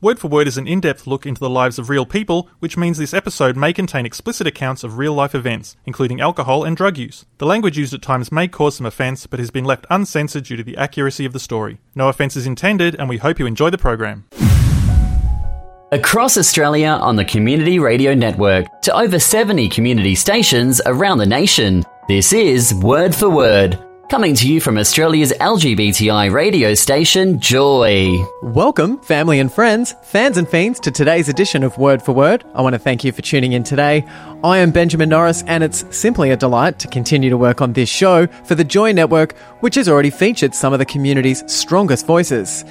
Word for Word is an in depth look into the lives of real people, which means this episode may contain explicit accounts of real life events, including alcohol and drug use. The language used at times may cause some offence, but has been left uncensored due to the accuracy of the story. No offence is intended, and we hope you enjoy the program. Across Australia on the Community Radio Network to over 70 community stations around the nation, this is Word for Word. Coming to you from Australia's LGBTI radio station, Joy. Welcome, family and friends, fans and fiends, to today's edition of Word for Word. I want to thank you for tuning in today. I am Benjamin Norris, and it's simply a delight to continue to work on this show for the Joy Network, which has already featured some of the community's strongest voices.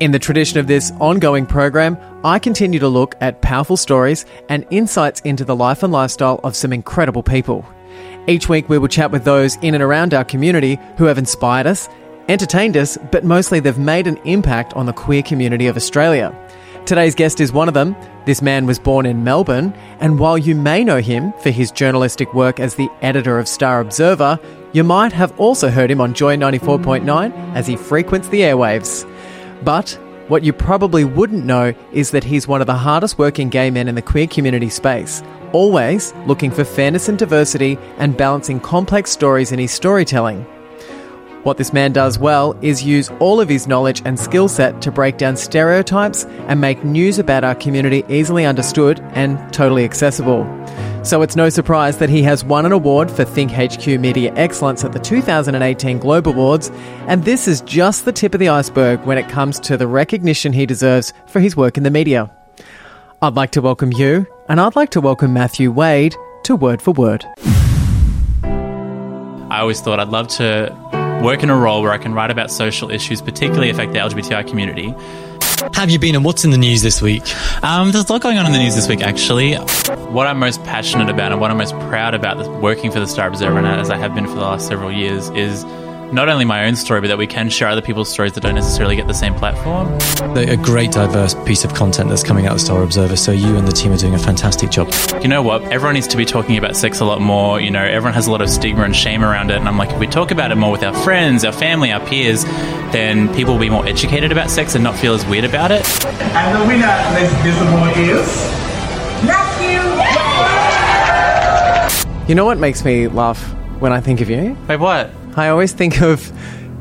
In the tradition of this ongoing program, I continue to look at powerful stories and insights into the life and lifestyle of some incredible people. Each week, we will chat with those in and around our community who have inspired us, entertained us, but mostly they've made an impact on the queer community of Australia. Today's guest is one of them. This man was born in Melbourne, and while you may know him for his journalistic work as the editor of Star Observer, you might have also heard him on Joy 94.9 as he frequents the airwaves. But what you probably wouldn't know is that he's one of the hardest working gay men in the queer community space, always looking for fairness and diversity and balancing complex stories in his storytelling. What this man does well is use all of his knowledge and skill set to break down stereotypes and make news about our community easily understood and totally accessible. So it's no surprise that he has won an award for Think HQ Media Excellence at the 2018 Globe Awards, and this is just the tip of the iceberg when it comes to the recognition he deserves for his work in the media. I'd like to welcome you, and I'd like to welcome Matthew Wade to Word for Word. I always thought I'd love to work in a role where I can write about social issues, particularly affect the LGBTI community. Have you been and what's in the news this week? Um, there's a lot going on in the news this week, actually. What I'm most passionate about and what I'm most proud about working for the Star Observer, and as I have been for the last several years, is not only my own story, but that we can share other people's stories that don't necessarily get the same platform. A great diverse piece of content that's coming out of Star Observer, so you and the team are doing a fantastic job. You know what? Everyone needs to be talking about sex a lot more. You know, everyone has a lot of stigma and shame around it. And I'm like, if we talk about it more with our friends, our family, our peers, then people will be more educated about sex and not feel as weird about it. And the winner, ladies and gentlemen, is Matthew. You know what makes me laugh when I think of you? Wait, what? I always think of,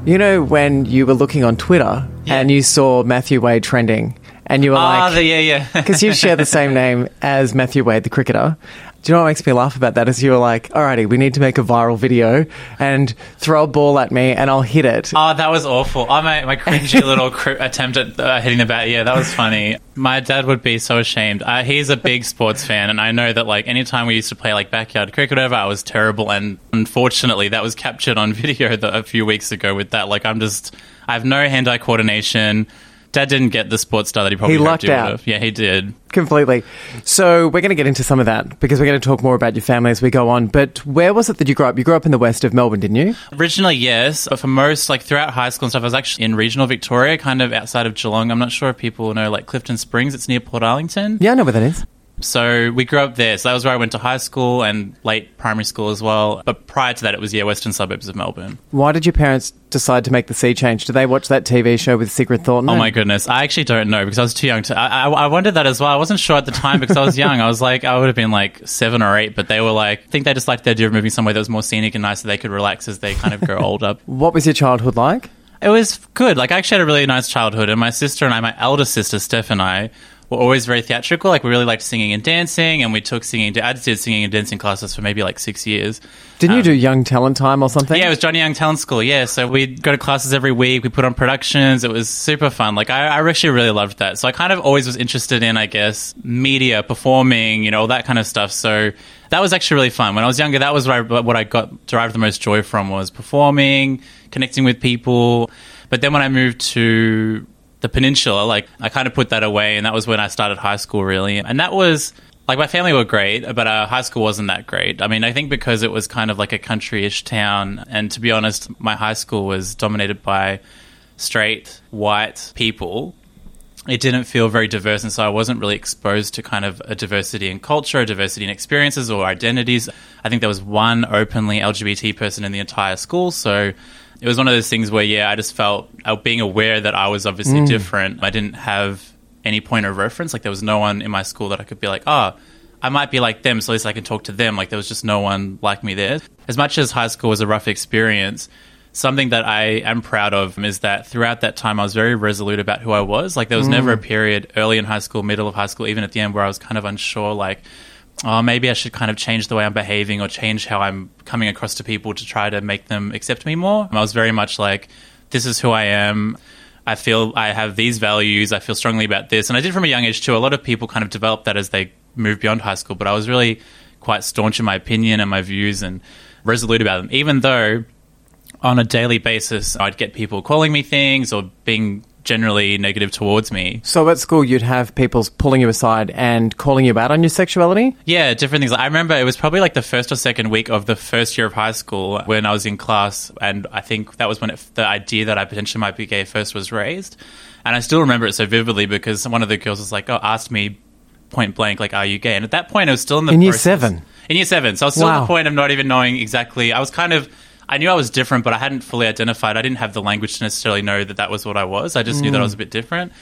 you know, when you were looking on Twitter Yeah. and you saw Matthew Wade trending, and you were Ah, like, the, yeah, yeah. because you share the same name as Matthew Wade, the cricketer. Do you know what makes me laugh about that? Is you were like, alrighty, we need to make a viral video and throw a ball at me and I'll hit it. Oh, that was awful. Oh, my, my cringy little cr- attempt at uh, hitting the bat. Yeah, that was funny. My dad would be so ashamed. Uh, he's a big sports fan, and I know that, like, anytime we used to play, like, backyard cricket or whatever, I was terrible. And unfortunately, that was captured on video the, a few weeks ago with that. Like, I'm just, I have no hand eye coordination. Dad didn't get the sports star that he probably He lucked out. have. Yeah, he did. Completely. So we're going to get into some of that because we're going to talk more about your family as we go on. But where was it that you grew up? You grew up in the west of Melbourne, didn't you? Originally, yes, but for most, like throughout high school and stuff, I was actually in regional Victoria, kind of outside of Geelong. I'm not sure if people know, like Clifton Springs. It's near Portarlington. Yeah, I know where that is. So we grew up there. So that was where I went to high school and late primary school as well. But prior to that, it was yeah, western suburbs of Melbourne. Why did your parents decide to make the sea change? Did they watch that TV show with Sigrid Thornton? Oh my goodness, I actually don't know because I was too young to. I, I, I wondered that as well. I wasn't sure at the time because I was young. I was like, I would have been like seven or eight, but they were like, I think they just liked the idea of moving somewhere that was more scenic and nice, so they could relax as they kind of grow older. What was your childhood like? It was good. Like I actually had a really nice childhood, and my sister and I, my elder sister Steph and I, were always very theatrical. Like we really liked singing and dancing, and we took singing. I did singing and dancing classes for maybe like six years. Didn't you do Young Talent Time or something? Um, Yeah, it was Johnny Young Talent School. Yeah, so we'd go to classes every week. We put on productions. It was super fun. Like I, I actually really loved that. So I kind of always was interested in, I guess, media, performing, you know, all that kind of stuff. So that was actually really fun. When I was younger, that was what I, what I got derived the most joy from was performing, connecting with people. But then when I moved to the peninsula, like I kind of put that away, and that was when I started high school, really. And that was like my family were great, but uh, high school wasn't that great. I mean, I think because it was kind of like a country-ish town, and to be honest, my high school was dominated by straight white people. It didn't feel very diverse, and so I wasn't really exposed to kind of a diversity in culture, a diversity in experiences or identities. I think there was one openly LGBT person in the entire school, so it was one of those things where, yeah, I just felt uh, being aware that I was obviously mm. different. I didn't have any point of reference. Like there was no one in my school that I could be like, oh, I might be like them, so at least I can talk to them. Like there was just no one like me there. As much as high school was a rough experience, something that I am proud of is that throughout that time I was very resolute about who I was. Like there was never mm. a period early in high school, middle of high school, even at the end where I was kind of unsure, like, oh, maybe I should kind of change the way I'm behaving or change how I'm coming across to people to try to make them accept me more. I was very much like, this is who I am. I feel I have these values. I feel strongly about this. And I did from a young age too. A lot of people kind of develop that as they move beyond high school, but I was really quite staunch in my opinion and my views and resolute about them, even though on a daily basis I'd get people calling me things or being generally negative towards me. So at school, you'd have people pulling you aside and calling you out on your sexuality? Yeah, different things. I remember it was probably like the first or second week of the first year of high school when I was in class, and I think that was when it, the idea that I potentially might be gay first was raised. And I still remember it so vividly because one of the girls was like, "Oh, asked me point blank, like, are you gay?" And at that point, I was still in the In year process- seven? In year seven, so I was still at Wow. the point of not even knowing exactly. I was kind of. I knew I was different, but I hadn't fully identified. I didn't have the language to necessarily know that that was what I was. I just knew that I was a mm. bit different.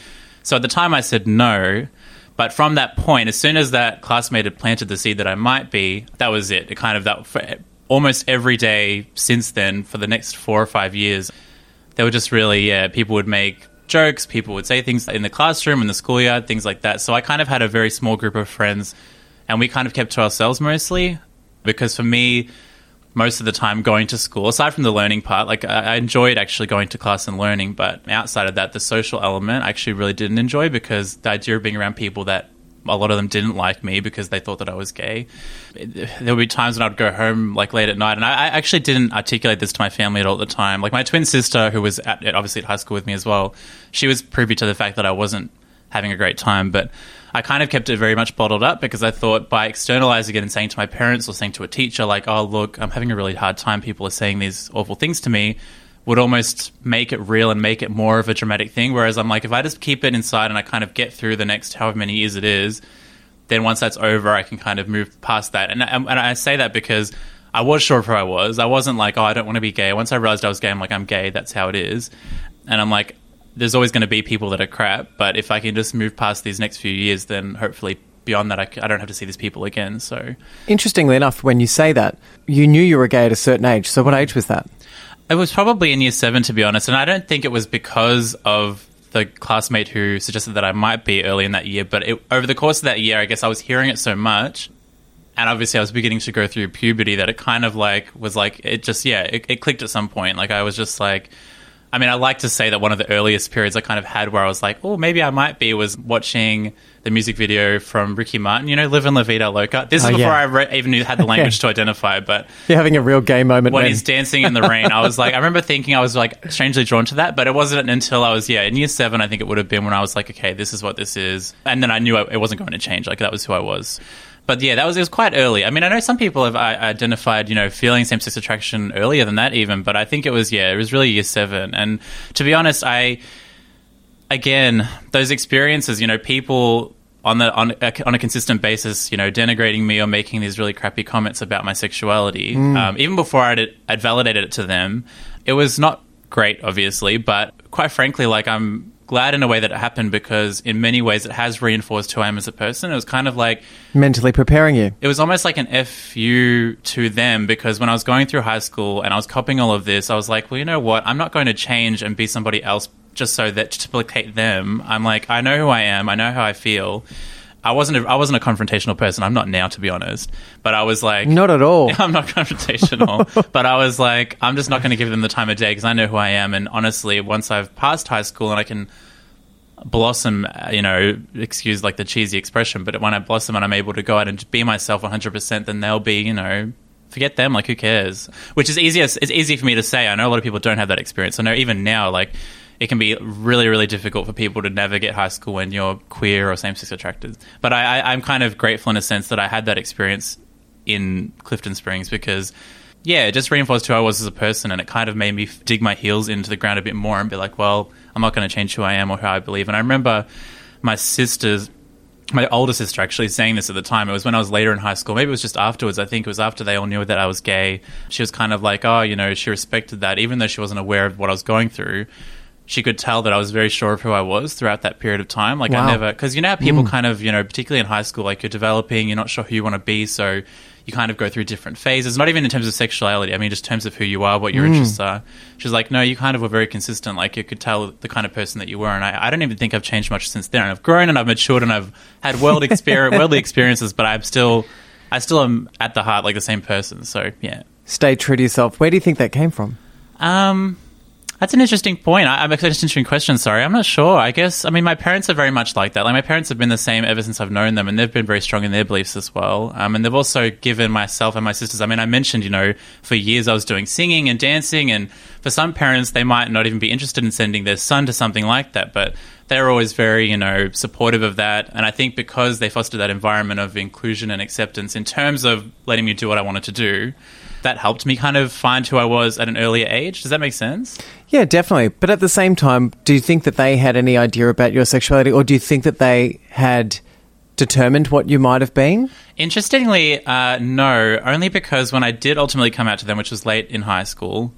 So at the time, I said no. But from that point, as soon as that classmate had planted the seed that I might be, that was it. It kind of that for almost every day since then, for the next four or five years, they were just really yeah. People would make jokes. People would say things in the classroom, in the schoolyard, things like that. So I kind of had a very small group of friends, and we kind of kept to ourselves mostly because for me most of the time going to school, aside from the learning part, like I enjoyed actually going to class and learning, but outside of that, the social element I actually really didn't enjoy because the idea of being around people that a lot of them didn't like me because they thought that I was gay. There would be times when I'd go home like late at night, and I, I actually didn't articulate this to my family at all at the time. Like my twin sister, who was at, obviously at high school with me as well, she was privy to the fact that I wasn't having a great time, but I kind of kept it very much bottled up because I thought by externalizing it and saying to my parents or saying to a teacher, like, oh, look, I'm having a really hard time, people are saying these awful things to me, would almost make it real and make it more of a dramatic thing. Whereas I'm like, if I just keep it inside and I kind of get through the next however many years it is, then once that's over, I can kind of move past that. And, um, and I say that because I was sure of who I was. I wasn't like, oh, I don't want to be gay. Once I realized I was gay, I'm like, I'm gay. That's how it is. And I'm like, there's always going to be people that are crap. But if I can just move past these next few years, then hopefully beyond that, I don't have to see these people again. So Interestingly enough, when you say that, you knew you were gay at a certain age. So what age was that? It was probably in year seven, to be honest, and I don't think it was because of the classmate who suggested that I might be early in that year. But it, over the course of that year, I guess I was hearing it so much, and obviously I was beginning to go through puberty that it kind of like was like it just yeah, it, it clicked at some point. Like I was just like. I mean, I like to say that one of the earliest periods I kind of had where I was like, oh, maybe I might be, was watching the music video from Ricky Martin, you know, Livin' La Vida Loca. This is Oh, before yeah. I re- even knew had the language to identify, but You're having a real gay moment when when he's dancing in the rain. I was like, I remember thinking I was like strangely drawn to that, but it wasn't until I was yeah in year seven. I think it would have been when I was like, okay, this is what this is, and then I knew I, it wasn't going to change. Like that was who I was. But yeah, that was it was quite early. I mean, I know some people have uh, identified, you know, feeling same sex attraction earlier than that even, but I think it was yeah, it was really year seven. And to be honest, I again those experiences, you know, people on the on a, on a consistent basis, you know, denigrating me or making these really crappy comments about my sexuality, um, even before I'd, I'd validated it to them, it was not great, obviously, but quite frankly, like I'm glad in a way that it happened because in many ways it has reinforced who I am as a person. It was kind of like mentally preparing you. it was almost like an FU to them because when I was going through high school and I was copying all of this, I was like, well, you know what? I'm not going to change and be somebody else just so that to placate them. I'm like, I know who I am. I know how I feel. I wasn't. A, I wasn't a confrontational person. I'm not now, to be honest. But I was like, Not at all. I'm not confrontational, but I was like, I'm just not going to give them the time of day because I know who I am. And honestly, once I've passed high school and I can blossom, uh, you know, excuse like the cheesy expression, but when I blossom and I'm able to go out and be myself 100%, then they'll be, you know, forget them, like who cares? Which is easier. It's easy for me to say. I know a lot of people don't have that experience. I know even now, like it can be really, really difficult for people to navigate high school when you're queer or same sex attracted. But I, I, I'm kind of grateful in a sense that I had that experience in Clifton Springs because, yeah, it just reinforced who I was as a person and it kind of made me dig my heels into the ground a bit more and be like, well, I'm not going to change who I am or who I believe. And I remember my sisters my older sister actually saying this at the time. It was when I was later in high school. Maybe it was just afterwards. I think it was after they all knew that I was gay. She was kind of like, oh, you know, she respected that, even though she wasn't aware of what I was going through. She could tell that I was very sure of who I was throughout that period of time. Like Wow. I never, because you know, how people kind of, you know, particularly in high school, like you're developing, you're not sure who you want to be, so you kind of go through different phases. Not even in terms of sexuality. I mean, just in terms of who you are, what your interests are. She's like, no, you kind of were very consistent. Like you could tell the kind of person that you were. And I, I don't even think I've changed much since then. And I've grown and I've matured and I've had world experience, worldly experiences, but I'm still, I still am at the heart like the same person. So yeah. Stay true to yourself. Where do you think that came from? Um, that's an interesting point. I, I'm an interesting question. Sorry, I'm not sure. I guess I mean my parents are very much like that. Like my parents have been the same ever since I've known them, and they've been very strong in their beliefs as well. Um, and they've also given myself and my sisters. I mean, I mentioned you know for years I was doing singing and dancing, and for some parents they might not even be interested in sending their son to something like that, but they're always very you know supportive of that. And I think because they foster that environment of inclusion and acceptance in terms of letting me do what I wanted to do. That helped me kind of find who I was at an earlier age. Does that make sense? Yeah, definitely. But at the same time, do you think that they had any idea about your sexuality, or do you think that they had determined what you might have been? Interestingly, uh, no, only because when I did ultimately come out to them, which was late in high school,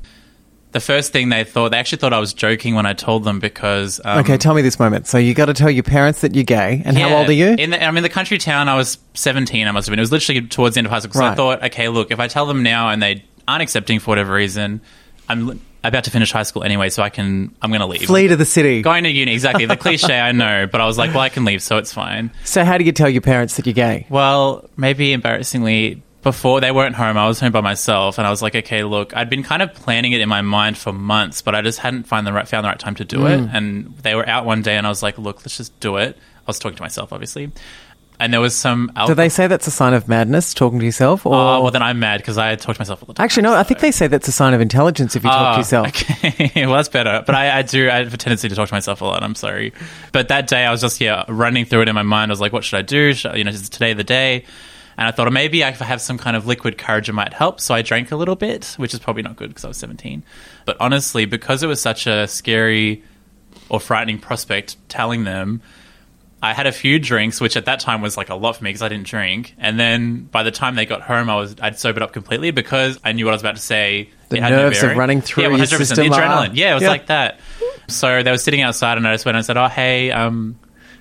the first thing they thought, they actually thought I was joking when I told them because. Um, Okay, tell me this moment. So you got to tell your parents that you're gay, and how old are you? In the, I'm in the country town. I was 17. I must have been. It was literally towards the end of high school. So I thought, okay, look, if I tell them now and they aren't accepting for whatever reason, I'm about to finish high school anyway, so I can. I'm going to leave. Flee to the city. Going to uni, exactly. The cliche, I know, but I was like, well, I can leave, so it's fine. So how do you tell your parents that you're gay? Well, maybe embarrassingly, before they weren't home, I was home by myself, and I was like, okay, look, I'd been kind of planning it in my mind for months, but I just hadn't find the right, found the right time to do it. Mm. And they were out one day, and I was like, look, let's just do it. I was talking to myself, obviously, and there was some. Do they say that's a sign of madness, talking to yourself? Or Oh, well, then I'm mad because I talk to myself all the time. actually, no. I think they say that's a sign of intelligence if you talk Oh, to ah, yourself. Okay, well that's better. But I, I do. I have a tendency to talk to myself a lot. I'm sorry. But that day, I was just yeah running through it in my mind. I was like, what should I do? Should, you know, is today the day? And I thought maybe if I have some kind of liquid courage, it might help. So I drank a little bit, which is probably not good because I was 17. But honestly, because it was such a scary or frightening prospect, telling them. I had a few drinks, which at that time was like a lot for me because I didn't drink. And then by the time they got home, I was I'd sobered up completely because I knew what I was about to say. The had no nerves are running through yeah, your 100%, system, The adrenaline, yeah, it was Yeah. like that. So they were sitting outside, and I just went and said, "Oh, hey." Um,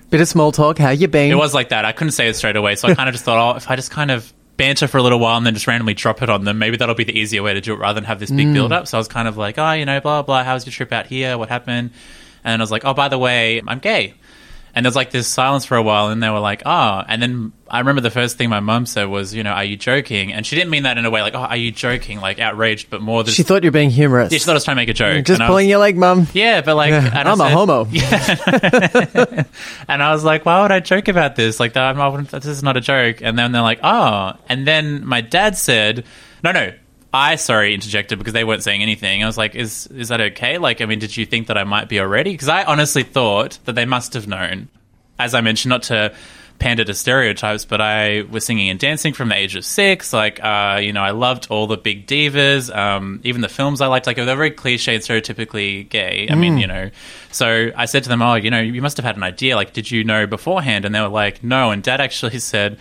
Bit of small talk. How you been? it was like that. I couldn't say it straight away, so I kind of just thought, "Oh, if I just kind of banter for a little while and then just randomly drop it on them, maybe that'll be the easier way to do it rather than have this big Mm. build up." So I was kind of like, "Oh, you know, blah blah. How's your trip out here? What happened?" And I was like, "Oh, by the way, I'm gay." And there was like this silence for a while, and they were like, "Oh." And then I remember the first thing my mum said was, "You know, are you joking?" And she didn't mean that in a way like, "Oh, are you joking?" Like outraged, but more. Just, she thought you were being humorous. yeah, she thought I was trying to make a joke. Mm, just And pulling was- your leg, mum. yeah, but like, I I'm a said- homo. and I was like, why would I joke about this? Like, that, this is not a joke. And then they're like, oh. And then my dad said, no, no. I sorry interjected because they weren't saying anything. I was like, "Is is that okay? Like, I mean, did you think that I might be already?" Because I honestly thought that they must have known. As I mentioned, not to pander to stereotypes, but I was singing and dancing from the age of six. Like, uh, you know, I loved all the big divas, um, even the films I liked. Like, they're very cliche and stereotypically gay. I mean, you know. So I said to them, "Oh, you know, you must have had an idea. Like, did you know beforehand?" And they were like, "No." And Dad actually said.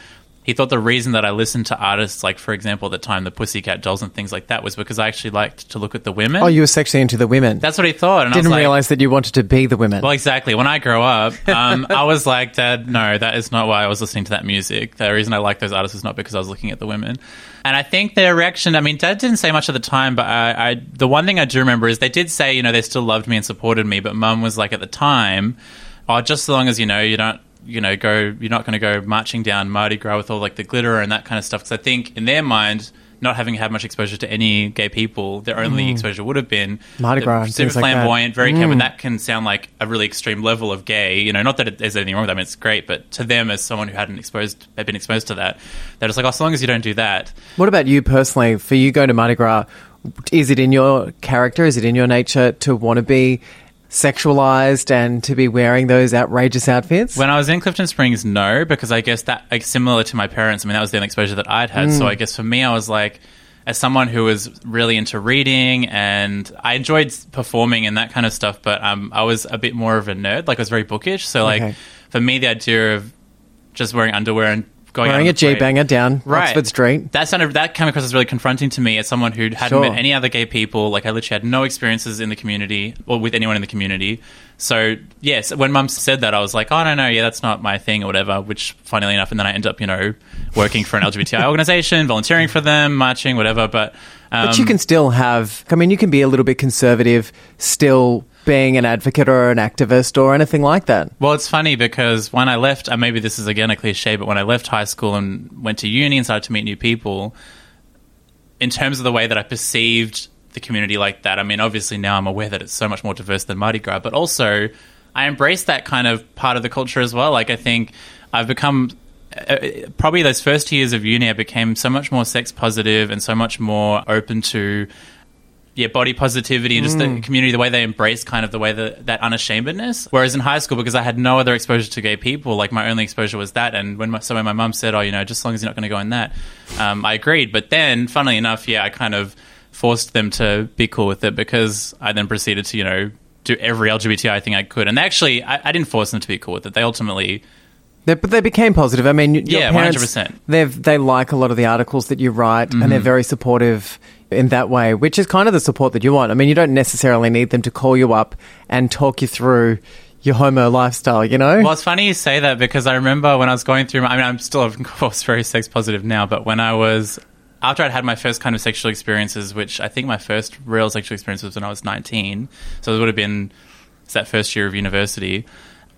He thought the reason that I listened to artists like, for example, at the time the Pussycat Dolls and things like that was because I actually liked to look at the women. Oh, you were sexually into the women. That's what he thought. And I Didn't like, realize that you wanted to be the women. well, exactly. When I grow up, um, I was like, Dad, no, that is not why I was listening to that music. The reason I like those artists is not because I was looking at the women. And I think their reaction, I mean, Dad didn't say much at the time, but I, I, the one thing I do remember is they did say, you know, they still loved me and supported me, but Mum was like, at the time, oh, just as long as, you know, you don't, you know, go, you're not going to go marching down Mardi Gras with all like the glitter and that kind of stuff. Because I think in their mind, not having had much exposure to any gay people, their only exposure would have been Mm. Mardi Gras super things like. Mm. flamboyant, very clever. And that can sound like a really extreme level of gay. You know, not that it, there's anything wrong with that. I mean, it's great, but to them, as someone who hadn't exposed, had been exposed to that, they're just like, oh, as long as you don't do that. What about you personally? For you going to Mardi Gras, is it in your character? Is it in your nature to want to be sexualized and to be wearing those outrageous outfits? When I was in Clifton Springs, no, because I guess that, like, similar to my parents, I mean, that was the only exposure that I'd had. So I guess for me, I was like, as someone who was really into reading and I enjoyed performing and that kind of stuff, but um, I was a bit more of a nerd. Like, I was very bookish. So, like, Okay. for me, the idea of just wearing underwear and going Wearing a on the parade- banger down Oxford Street. that sounded that came across as really confronting to me as someone who hadn't Sure. met any other gay people. Like I literally had no experiences in the community or with anyone in the community. So yes, when Mum said that, I was like, oh no no yeah, that's not my thing or whatever. Which funnily enough, and then I end up you know working for an LGBTI organization, volunteering for them, marching, whatever. But um, But you can still have, I mean, you can be a little bit conservative, still being an advocate or an activist or anything like that. Well, it's funny because when I left, and maybe this is again a cliche, but when I left high school and went to uni and started to meet new people, in terms of the way that I perceived the community like that, I mean, obviously now I'm aware that it's so much more diverse than Mardi Gras, but also I embrace that kind of part of the culture as well. Like, I think I've become. Uh, probably those first years of uni, I became so much more sex positive and so much more open to yeah, body positivity and just the community, the way they embrace kind of the way that that unashamedness. Whereas in high school, because I had no other exposure to gay people, like my only exposure was that. And when my, so when my mum said, "Oh, you know, just as long as you're not going to go in that," um, I agreed. But then, funnily enough, yeah, I kind of forced them to be cool with it because I then proceeded to you know do every LGBTI thing I could. And they actually, I, I didn't force them to be cool with it. They ultimately They, but they became positive. I mean, Yeah, parents, 100%. They've, they like a lot of the articles that you write, and Mm-hmm. they're very supportive in that way, which is kind of the support that you want. I mean, you don't necessarily need them to call you up and talk you through your homo lifestyle, you know? Well, it's funny you say that because I remember when I was going through. My, I mean, I'm still, of course, very sex positive now. But when I was after I'd had my first kind of sexual experiences, which I think my first real sexual experience was when I was 19, so it would have been it's that first year of university.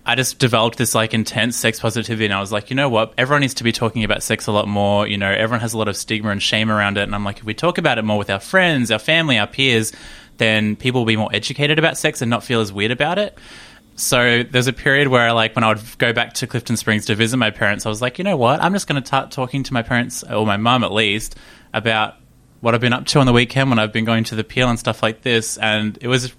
I just developed this like intense sex positivity, and I was like, you know what? Everyone needs to be talking about sex a lot more. You know, everyone has a lot of stigma and shame around it, and I'm like, if we talk about it more with our friends, our family, our peers, then people will be more educated about sex and not feel as weird about it. So there's a period where, like, when I would go back to Clifton Springs to visit my parents, I was like, you know what? I'm just going to start talking to my parents, or my mum at least, about what I've been up to on the weekend when I've been going to the Peel and stuff like this. And it was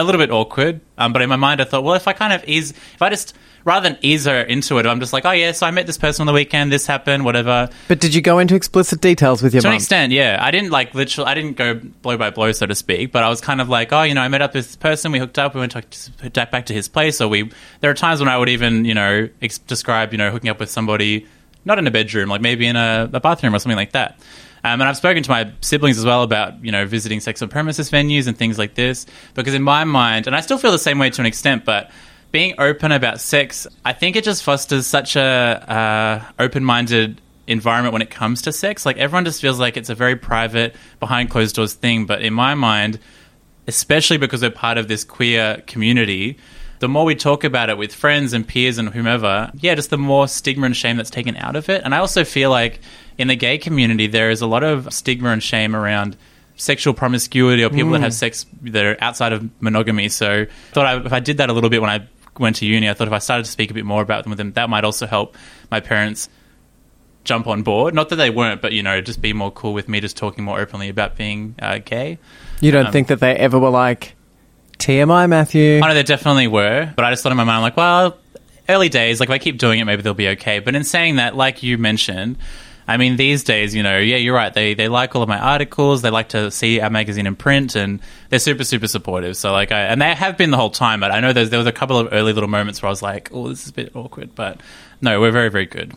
a little bit awkward. Um, but in my mind, I thought, well, if I kind of ease, if I just, rather than ease her into it, I'm just like, oh, yeah, so I met this person on the weekend, this happened, whatever. but did you go into explicit details with your To an extent, yeah. I didn't like literally. I didn't go blow by blow, so to speak. But I was kind of like, oh, you know, I met up with this person. We hooked up. We went to- back to his place. Or we. There are times when I would even, you know, ex- describe, you know, hooking up with somebody, not in a bedroom, like maybe in a, a bathroom or something like that. Um, and I've spoken to my siblings as well about, you know, visiting sex on premises venues and things like this. Because in my mind, and I still feel the same way to an extent, but being open about sex, I think it just fosters such a uh, open-minded environment when it comes to sex. Like everyone just feels like it's a very private, behind closed doors thing. But in my mind, especially because we're part of this queer community, the more we talk about it with friends and peers and whomever, yeah, just the more stigma and shame that's taken out of it. And I also feel like in the gay community, there is a lot of stigma and shame around sexual promiscuity or people that have sex that are outside of monogamy. So I thought I, if I did that a little bit when I went to uni, I thought if I started to speak a bit more about them with them, that might also help my parents jump on board. Not that they weren't, but you know, just be more cool with me just talking more openly about being uh, gay. You don't Um, think that they ever were like, TMI, Matthew? I know there definitely were, but I just thought in my mind, like, well, early days, like if I keep doing it, maybe they'll be okay. But in saying that, like you mentioned, I mean, these days, you know, yeah, you're right. They they like all of my articles. They like to see our magazine in print, and they're super super supportive. So like, I, and they have been the whole time. But I know there was a couple of early little moments where I was like, oh, this is a bit awkward. But no, we're very very good.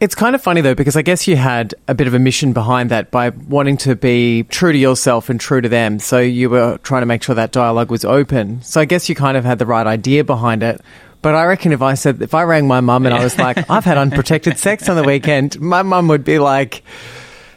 It's kind of funny though, because I guess you had a bit of a mission behind that by wanting to be true to yourself and true to them. So you were trying to make sure that dialogue was open. So I guess you kind of had the right idea behind it. But I reckon if I said, if I rang my mum and I was like, I've had unprotected sex on the weekend, my mum would be like,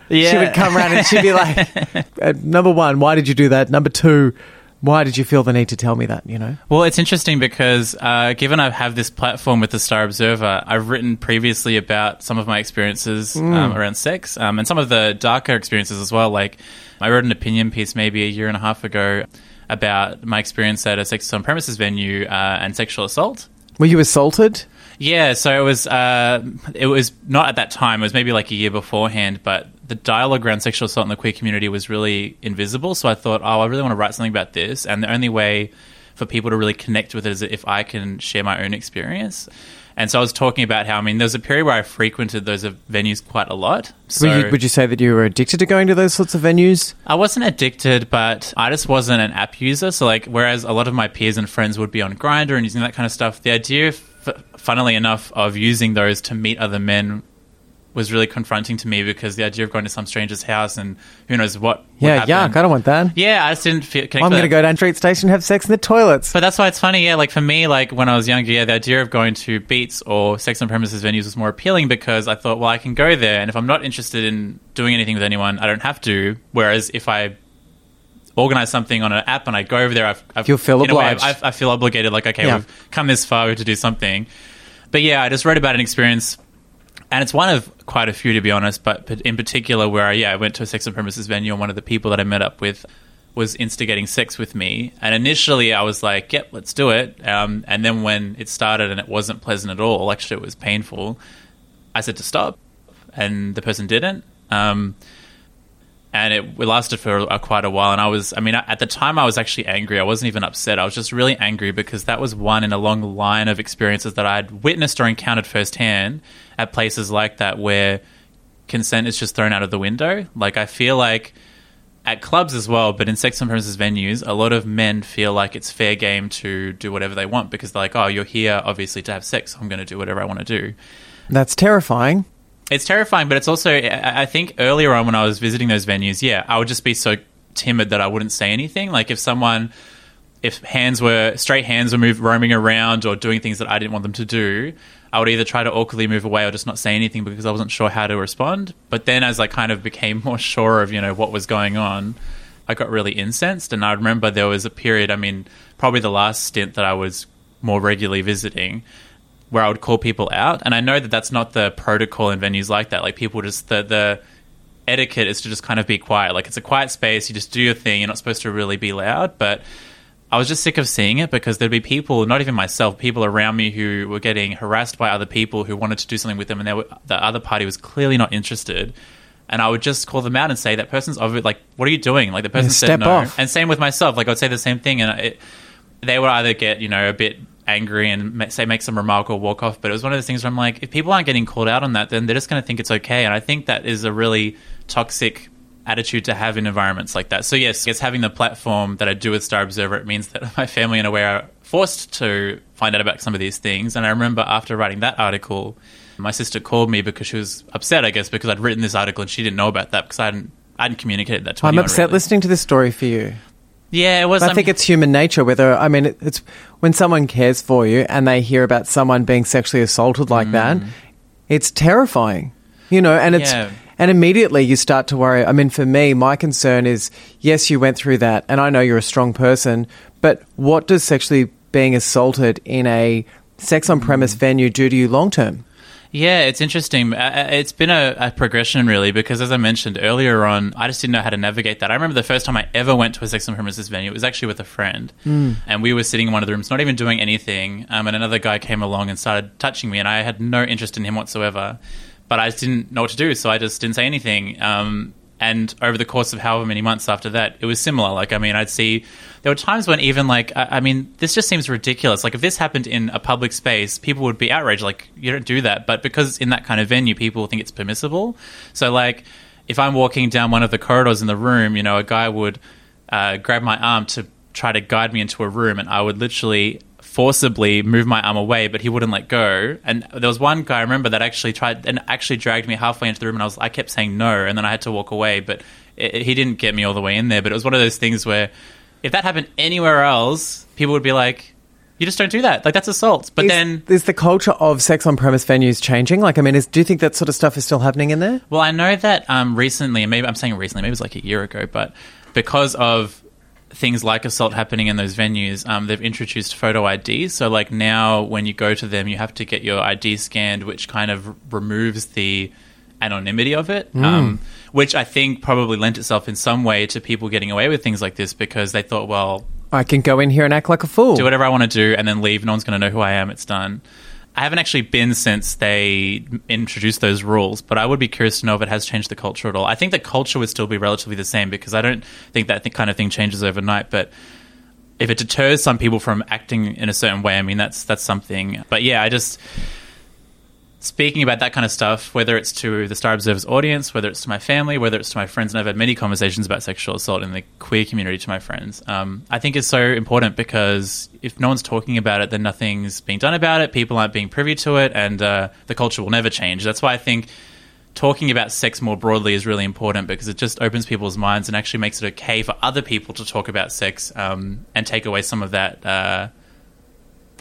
she would come around and she'd be like, uh, number one, why did you do that? Number two, why did you feel the need to tell me that, you know? Well, it's interesting because uh, given I have this platform with the Star Observer, I've written previously about some of my experiences um, around sex um, and some of the darker experiences as well. Like, I wrote an opinion piece maybe a year and a half ago about my experience at a sex on premises venue uh, and sexual assault. Were you assaulted? Yeah, so it was uh, it was not at that time. It was maybe like a year beforehand, but the dialogue around sexual assault in the queer community was really invisible. So I thought, oh, I really want to write something about this, and the only way for people to really connect with it is if I can share my own experience. And so I was talking about how I mean there was a period where I frequented those venues quite a lot. So Would you, would you say that you were addicted to going to those sorts of venues? I wasn't addicted, but I just wasn't an app user. So like, whereas a lot of my peers and friends would be on Grindr and using that kind of stuff, the idea, f- funnily enough, of using those to meet other men was really confronting to me because the idea of going to some stranger's house and who knows what. Yeah, yuck, I don't want that. Yeah, I just didn't feel. I'm going to go down Treat Station and have sex in the toilets. But that's why it's funny, yeah. Like for me, like when I was younger, yeah, the idea of going to beats or sex on premises venues was more appealing because I thought, well, I can go there, and if I'm not interested in doing anything with anyone, I don't have to. Whereas if I organize something on an app and I go over there, I've, I've You'll feel a way, obliged. I, I feel obligated. Like, okay, Yeah. we've come this far, we have to do something. But yeah, I just wrote about an experience. And it's one of quite a few, to be honest. But in particular, where I, yeah, I went to a sex and premises venue, and one of the people that I met up with was instigating sex with me. And initially, I was like, "Yep, let's do it." Um, and then when it started and it wasn't pleasant at all, actually, it was painful. I said to stop, and the person didn't. Um, and it, lasted for a, quite a while. And I was, I mean, at the time, I was actually angry. I wasn't even upset. I was just really angry because that was one in a long line of experiences that I had witnessed or encountered firsthand at places like that where consent is just thrown out of the window. Like, I feel like at clubs as well, but in sex on premises venues, a lot of men feel like it's fair game to do whatever they want because they're like, oh, you're here obviously to have sex. I'm going to do whatever I want to do. That's terrifying. It's terrifying, but it's also, I think earlier on when I was visiting those venues, yeah, I would just be so timid that I wouldn't say anything. Like if someone, if hands were, straight hands were move, roaming around or doing things that I didn't want them to do, I would either try to awkwardly move away or just not say anything because I wasn't sure how to respond. But then as I kind of became more sure of, you know, what was going on, I got really incensed. And I remember there was a period, I mean, probably the last stint that I was more regularly visiting where I would call people out. And I know that that's not the protocol in venues like that. Like people just the the etiquette is to just kind of be quiet. Like it's a quiet space. You just do your thing. You're not supposed to really be loud. But I was just sick of seeing it because there'd be people, not even myself, people around me who were getting harassed by other people who wanted to do something with them, and they were, the other party was clearly not interested. And I would just call them out and say that person's it. Like, what are you doing? Like the person said no. off. And same with myself. Like I'd say the same thing, and it, they would either get you know a bit angry and say make some remark or walk off. But it was one of those things where I'm like, if people aren't getting called out on that, then they're just going to think it's okay. And I think that is a really toxic attitude to have in environments like that. So yes, it's having the platform that I do with Star Observer. It means that my family in a way are forced to find out about some of these things. And I remember after writing that article, my sister called me because she was upset, I guess, because I'd written this article and she didn't know about that because I hadn't. I hadn't communicated that to I'm upset really. listening to this story for you. Yeah, it was. I I think mean- it's human nature. Whether I mean, it- it's when someone cares for you and they hear about someone being sexually assaulted like mm. that, it's terrifying. You know, and it's Yeah. and immediately you start to worry. I mean, for me, my concern is yes, you went through that, and I know you're a strong person, but what does sexually being assaulted in a sex on premise mm. venue do to you long term? Yeah, it's interesting. Uh, uh, It's been a, a progression, really, because as I mentioned earlier on, I just didn't know how to navigate that. I remember the first time I ever went to a sex on premises venue, it was actually with a friend. And we were sitting in one of the rooms, not even doing anything. Um, and another guy came along and started touching me, and I had no interest in him whatsoever. But I just didn't know what to do, so I just didn't say anything. Um, and over the course of however many months after that, it was similar. Like, I mean, I'd see there were times when even like, I, I mean, this just seems ridiculous. Like, if this happened in a public space, people would be outraged. Like, you don't do that. But because in that kind of venue, people think it's permissible. So, like, if I'm walking down one of the corridors in the room, you know, a guy would uh, grab my arm to try to guide me into a room, and I would literally forcibly move my arm away, but he wouldn't let go. And there was one guy I remember that actually tried and actually dragged me halfway into the room, and I was I kept saying no, and then I had to walk away, but it, it- he didn't get me all the way in there. But it was one of those things where if that happened anywhere else, people would be like, "You just don't do that. Like that's assault." But is, then is the culture of sex on premise venues changing? Like, I mean, is, do you think that sort of stuff is still happening in there? Well, I know that um, recently, and maybe I'm saying recently, maybe it was like a year ago, but because of things like assault happening in those venues, um, they've introduced photo ID. So, like now, when you go to them, you have to get your ID scanned, which kind of removes the anonymity of it. Um, which I think probably lent itself in some way to people getting away with things like this because they thought, well, I can go in here and act like a fool. do whatever I want to do and then leave. No one's going to know who I am. It's done. I haven't actually been since they introduced those rules, but I would be curious to know if it has changed the culture at all. I think the culture would still be relatively the same because I don't think that th- kind of thing changes overnight. But if it deters some people from acting in a certain way, I mean that's that's something. But yeah, I just speaking about that kind of stuff, whether it's to the Star Observer's audience, whether it's to my family, whether it's to my friends, and I've had many conversations about sexual assault in the queer community to my friends. Um, I think it's so important because if no one's talking about it, then nothing's being done about it. People aren't being privy to it, and uh, the culture will never change. That's why I think talking about sex more broadly is really important because it just opens people's minds and actually makes it okay for other people to talk about sex um, and take away some of that. Uh,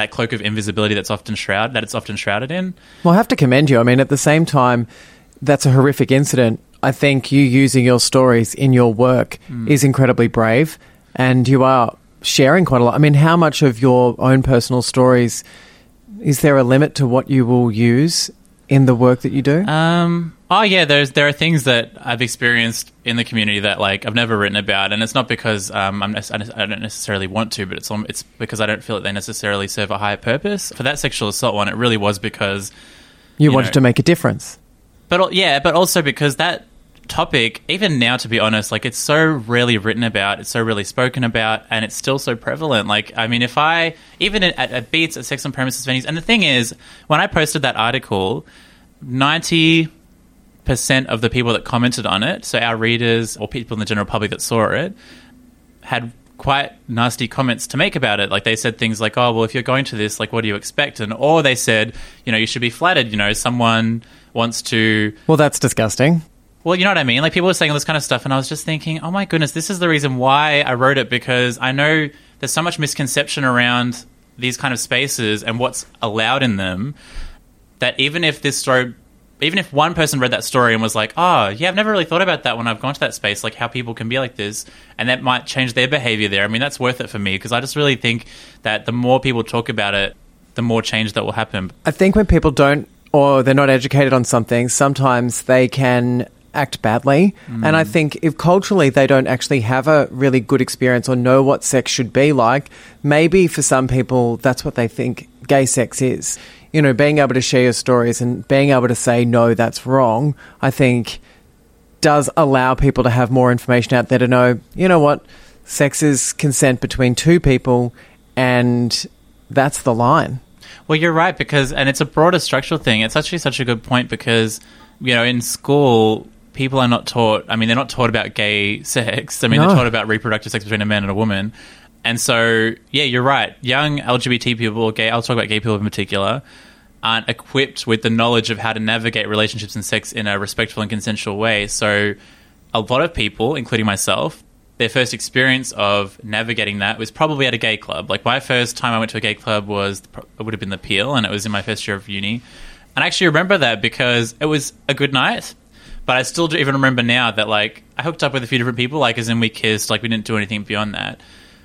that cloak of invisibility that's often shrouded that it's often shrouded in. Well, I have to commend you. I mean, at the same time, that's a horrific incident. I think you using your stories in your work Mm. is incredibly brave, and you are sharing quite a lot. I mean, how much of your own personal stories is there a limit to what you will use in the work that you do? Um. Oh yeah. There's there are things that I've experienced in the community that like I've never written about, and it's not because um I'm I don't necessarily want to, but it's it's because I don't feel that they necessarily serve a higher purpose. For that sexual assault one, it really was because you you wanted know- to make a difference. But yeah, but also because that topic, even now, to be honest, like it's so rarely written about, it's so rarely spoken about, and it's still so prevalent. Like, I mean, if I even at, at Beats, at Sex on Premises venues, and the thing is, when I posted that article, ninety percent of the people that commented on it, so our readers or people in the general public that saw it, had quite nasty comments to make about it. Like they said things like, "Oh, well, if you're going to this, like, what do you expect?" And or they said, you know, you should be flattered. You know, someone wants to Well, that's disgusting. Well, you know what I mean? Like people were saying all this kind of stuff, and I was just thinking, oh my goodness, this is the reason why I wrote it because I know there's so much misconception around these kind of spaces and what's allowed in them that even if this story, even if one person read that story and was like, oh, yeah, I've never really thought about that when I've gone to that space, like how people can be like this, and that might change their behavior there. I mean, that's worth it for me because I just really think that the more people talk about it, the more change that will happen. I think when people don't or they're not educated on something, sometimes they can act badly. And I mm. think if culturally they don't actually have a really good experience or know what sex should be like, maybe for some people that's what they think gay sex is. You know, being able to share your stories and being able to say, no, that's wrong, I think does allow people to have more information out there to know, you know what, sex is consent between two people and that's the line. Well, you're right because, and it's a broader structural thing. It's actually such a good point because, you know, in school, people are not taught. I mean, they're not taught about gay sex. I mean, No. they're taught about reproductive sex between a man and a woman. And so, yeah, you're right. Young LGBT people, gay, I'll talk about gay people in particular, aren't equipped with the knowledge of how to navigate relationships and sex in a respectful and consensual way. So, a lot of people, including myself, their first experience of navigating that was probably at a gay club. Like my first time I went to a gay club was it would have been the Peel, and it was in my first year of uni. And I actually remember that because it was a good night. But I still do even remember now that like I hooked up with a few different people, like as in we kissed, like we didn't do anything beyond that.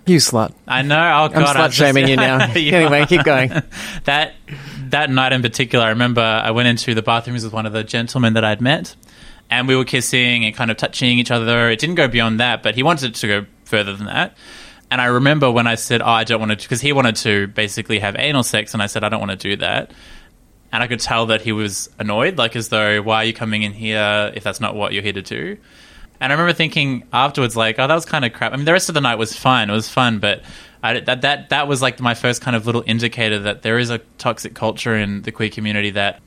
You slut. I know. Oh god, I'm slut just- shaming you now. Anyway, keep going. that that night in particular, I remember I went into the bathrooms with one of the gentlemen that I'd met, and we were kissing and kind of touching each other. It didn't go beyond that, but he wanted it to go further than that. And I remember when I said, "Oh, I don't want to," because he wanted to basically have anal sex, and I said, "I don't want to do that." And I could tell that he was annoyed, like as though, "Why are you coming in here if that's not what you're here to do?" And I remember thinking afterwards, like, "Oh, that was kind of crap." I mean, the rest of the night was fine; it was fun, but I, that that that was like my first kind of little indicator that there is a toxic culture in the queer community that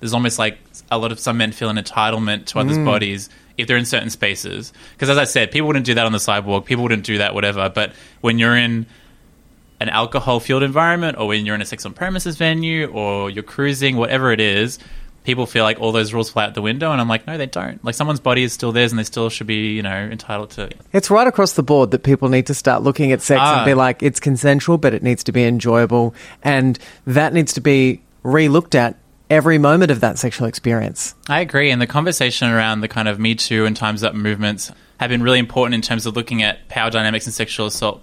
there's almost like a lot of some men feel an entitlement to others' mm. bodies if they're in certain spaces. Because as I said, people wouldn't do that on the sidewalk, people wouldn't do that, whatever. But when you're in an alcohol fueled environment, or when you're in a sex on premises venue, or you're cruising, whatever it is. People feel like all those rules fly out the window, and I'm like, no, they don't. Like someone's body is still theirs, and they still should be, you know, entitled to. It's right across the board that people need to start looking at sex Ah. and be like, it's consensual, but it needs to be enjoyable. And that needs to be re looked at every moment of that sexual experience. I agree. And the conversation around the kind of Me Too and Time's Up movements have been really important in terms of looking at power dynamics and sexual assault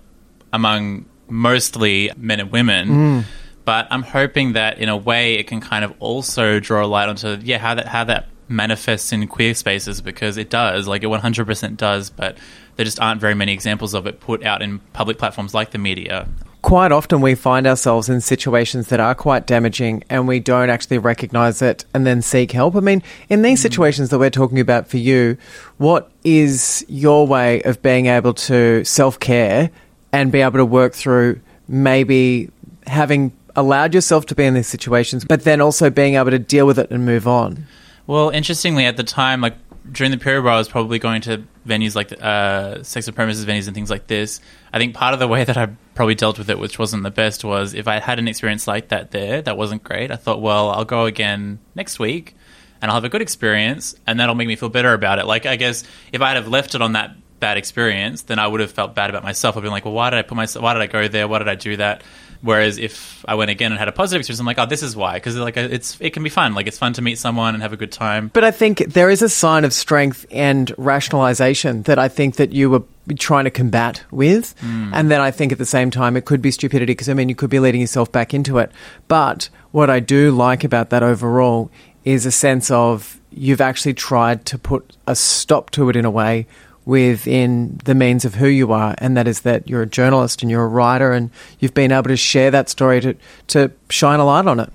among mostly men and women. Mm. But I'm hoping that in a way it can kind of also draw a light onto yeah how that how that manifests in queer spaces because it does like it 100% does but there just aren't very many examples of it put out in public platforms like the media Quite often, we find ourselves in situations that are quite damaging and we don't actually recognize it and then seek help. I mean, in these mm. situations that we're talking about for you, what is your way of being able to self care and be able to work through maybe having allowed yourself to be in these situations, but then also being able to deal with it and move on? Well, interestingly, at the time, like during the period where I was probably going to venues like uh, sex premises venues and things like this, I think part of the way that I probably dealt with it, which wasn't the best, was if I had an experience like that there, that wasn't great. I thought, well, I'll go again next week and I'll have a good experience, and that'll make me feel better about it. Like I guess if I had have left it on that bad experience, then I would have felt bad about myself. I've been like, well, why did I put myself? Why did I go there? Why did I do that? Whereas if I went again and had a positive experience, I'm like, oh, this is why, because like uh, it's it can be fun. Like it's fun to meet someone and have a good time. But I think there is a sign of strength and rationalization that I think that you were trying to combat with. Hmm. And then I think at the same time it could be stupidity because I mean you could be leading yourself back into it. But what I do like about that overall is a sense of you've actually tried to put a stop to it in a way within the means of who you are, and that is that you're a journalist and you're a writer, and you've been able to share that story to, to shine a light on it.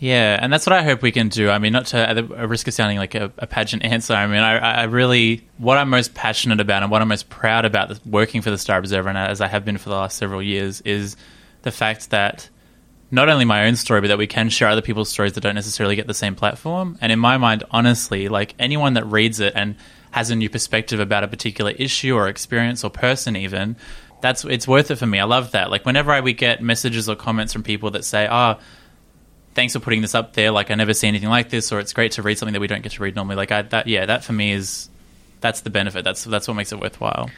Yeah, and that's what I hope we can do. I mean, not to at the risk of sounding like a, a pageant answer. I mean, I, I really what I'm most passionate about and what I'm most proud about working for the Star Observer, and as I have been for the last several years, is the fact that not only my own story, but that we can share other people's stories that don't necessarily get the same platform. And in my mind, honestly, like anyone that reads it and has a new perspective about a particular issue or experience or person, even that's it's worth it for me. I love that. Like whenever I, we get messages or comments from people that say, "Oh." thanks for putting this up there. Like I never see anything like this, or it's great to read something that we don't get to read normally. Like I, that, yeah, that for me is that's the benefit. That's that's what makes it worthwhile.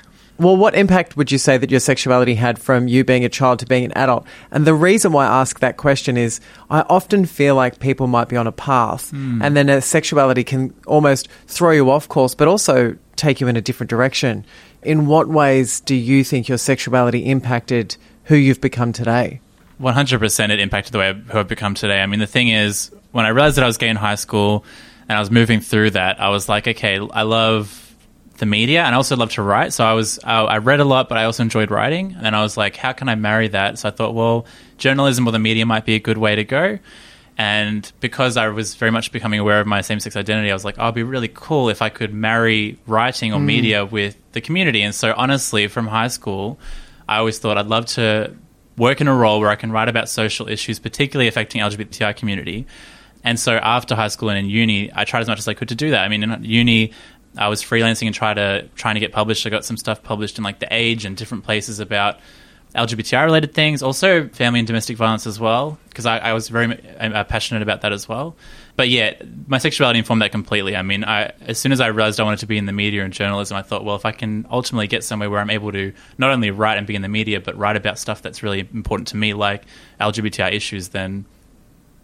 Well, what impact would you say that your sexuality had from you being a child to being an adult? And the reason why I ask that question is I often feel like people might be on a path hmm. and then a sexuality can almost throw you off course, but also take you in a different direction. In what ways do you think your sexuality impacted who you've become today? One hundred percent, it impacted the way I've, who I've become today. I mean, the thing is, when I realized that I was gay in high school and I was moving through that, I was like, okay, I love the media and I also love to write. So I was, I, I read a lot, but I also enjoyed writing. And I was like, how can I marry that? So I thought, well, journalism or the media might be a good way to go. And because I was very much becoming aware of my same sex identity, I was like, oh, it'd be really cool if I could marry writing or mm. media with the community. And so, honestly, from high school, I always thought I'd love to work in a role where I can write about social issues, particularly affecting LGBTI community. And so, after high school and in uni, I tried as much as I could to do that. I mean, in uni, I was freelancing and try to trying to get published. I got some stuff published in like the Age and different places about LGBTI related things, also family and domestic violence as well, because I, I was very uh, passionate about that as well. But yeah, my sexuality informed that completely. I mean, I, as soon as I realized I wanted to be in the media and journalism, I thought, well, if I can ultimately get somewhere where I'm able to not only write and be in the media, but write about stuff that's really important to me, like LGBTI issues, then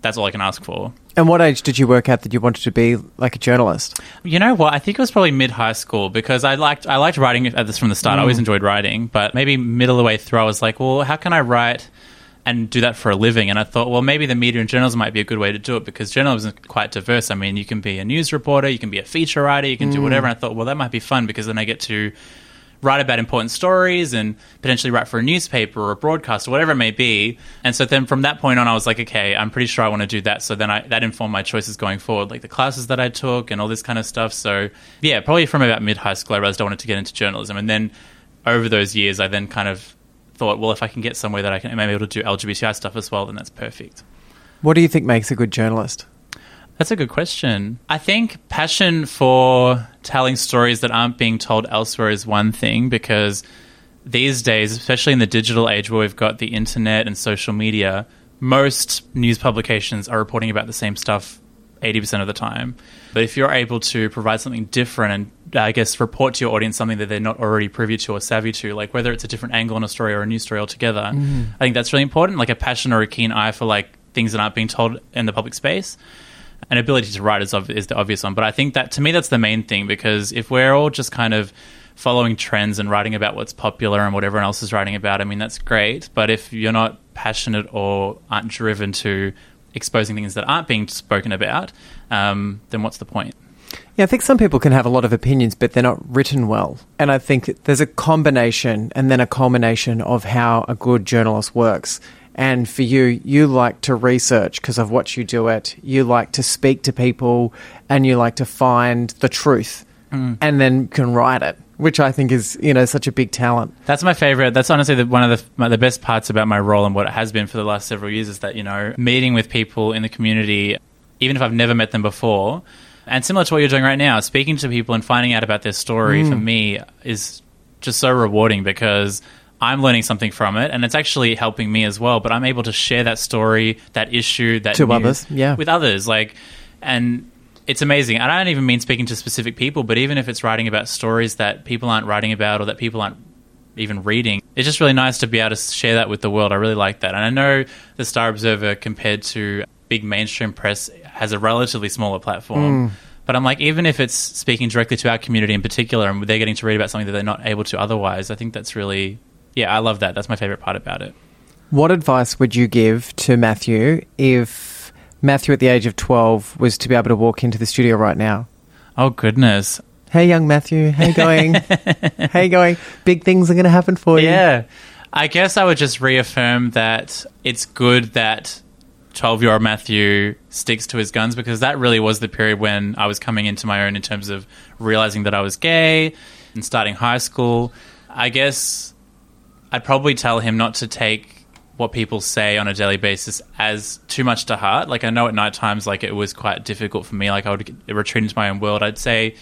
that's all I can ask for. And what age did you work out that you wanted to be like a journalist? You know what? I think it was probably mid high school because I liked I liked writing at this from the start. I always mm. enjoyed writing, but maybe middle of the way through, I was like, well, how can I write and do that for a living? And I thought, well, maybe the media and journalism might be a good way to do it because journalism is quite diverse. I mean, you can be a news reporter, you can be a feature writer, you can do mm. whatever. And I thought, well, that might be fun because then I get to write about important stories and potentially write for a newspaper or a broadcast or whatever it may be. And so then from that point on, I was like, okay, I'm pretty sure I want to do that. So then I, that informed my choices going forward, like the classes that I took and all this kind of stuff. So yeah, probably from about mid high school, I realized I wanted to get into journalism. And then over those years, I then kind of thought, well, if I can get somewhere that I can, am able to do LGBTI stuff as well, then that's perfect. What do you think makes a good journalist? That's a good question. I think passion for telling stories that aren't being told elsewhere is one thing because these days, especially in the digital age where we've got the internet and social media, most news publications are reporting about the same stuff 80% of the time. But if you're able to provide something different and I guess report to your audience something that they're not already privy to or savvy to, like whether it's a different angle on a story or a new story altogether, mm-hmm. I think that's really important. Like a passion or a keen eye for like things that aren't being told in the public space an ability to write is, ob- is the obvious one. But I think that to me, that's the main thing because if we're all just kind of following trends and writing about what's popular and what everyone else is writing about, I mean, that's great. But if you're not passionate or aren't driven to exposing things that aren't being spoken about, um, then what's the point? Yeah, I think some people can have a lot of opinions, but they're not written well. And I think there's a combination and then a culmination of how a good journalist works. And for you, you like to research because of what you do it. You like to speak to people and you like to find the truth and then can write it. which I think is you know such a big talent. That's my favorite. That's honestly the, one of the, my, the best parts about my role and what it has been for the last several years is that, you know, meeting with people in the community, even if I've never met them before, and similar to what you're doing right now, speaking to people and finding out about their story Mm. for me is just so rewarding because I'm learning something from it and it's actually helping me as well. But I'm able to share that story, that issue, that To others, yeah. with others. Like, and it's amazing. And I don't even mean speaking to specific people, but even if it's writing about stories that people aren't writing about or that people aren't even reading, it's just really nice to be able to share that with the world. I really like that. And I know the Star Observer, compared to big mainstream press, has a relatively smaller platform. Mm. But I'm like, even if it's speaking directly to our community in particular and they're getting to read about something that they're not able to otherwise, I think that's really, yeah, I love that. That's my favorite part about it. What advice would you give to Matthew if Matthew at the age of 12 was to be able to walk into the studio right now? Oh, goodness. Hey, young Matthew, how you going? how you going? Big things are going to happen for you. Yeah. I guess I would just reaffirm that it's good that 12 year old Matthew sticks to his guns because that really was the period when I was coming into my own in terms of realizing that I was gay and starting high school. I guess I'd probably tell him not to take what people say on a daily basis as too much to heart. Like I know at night times, like it was quite difficult for me. Like I would retreat into my own world. I'd say,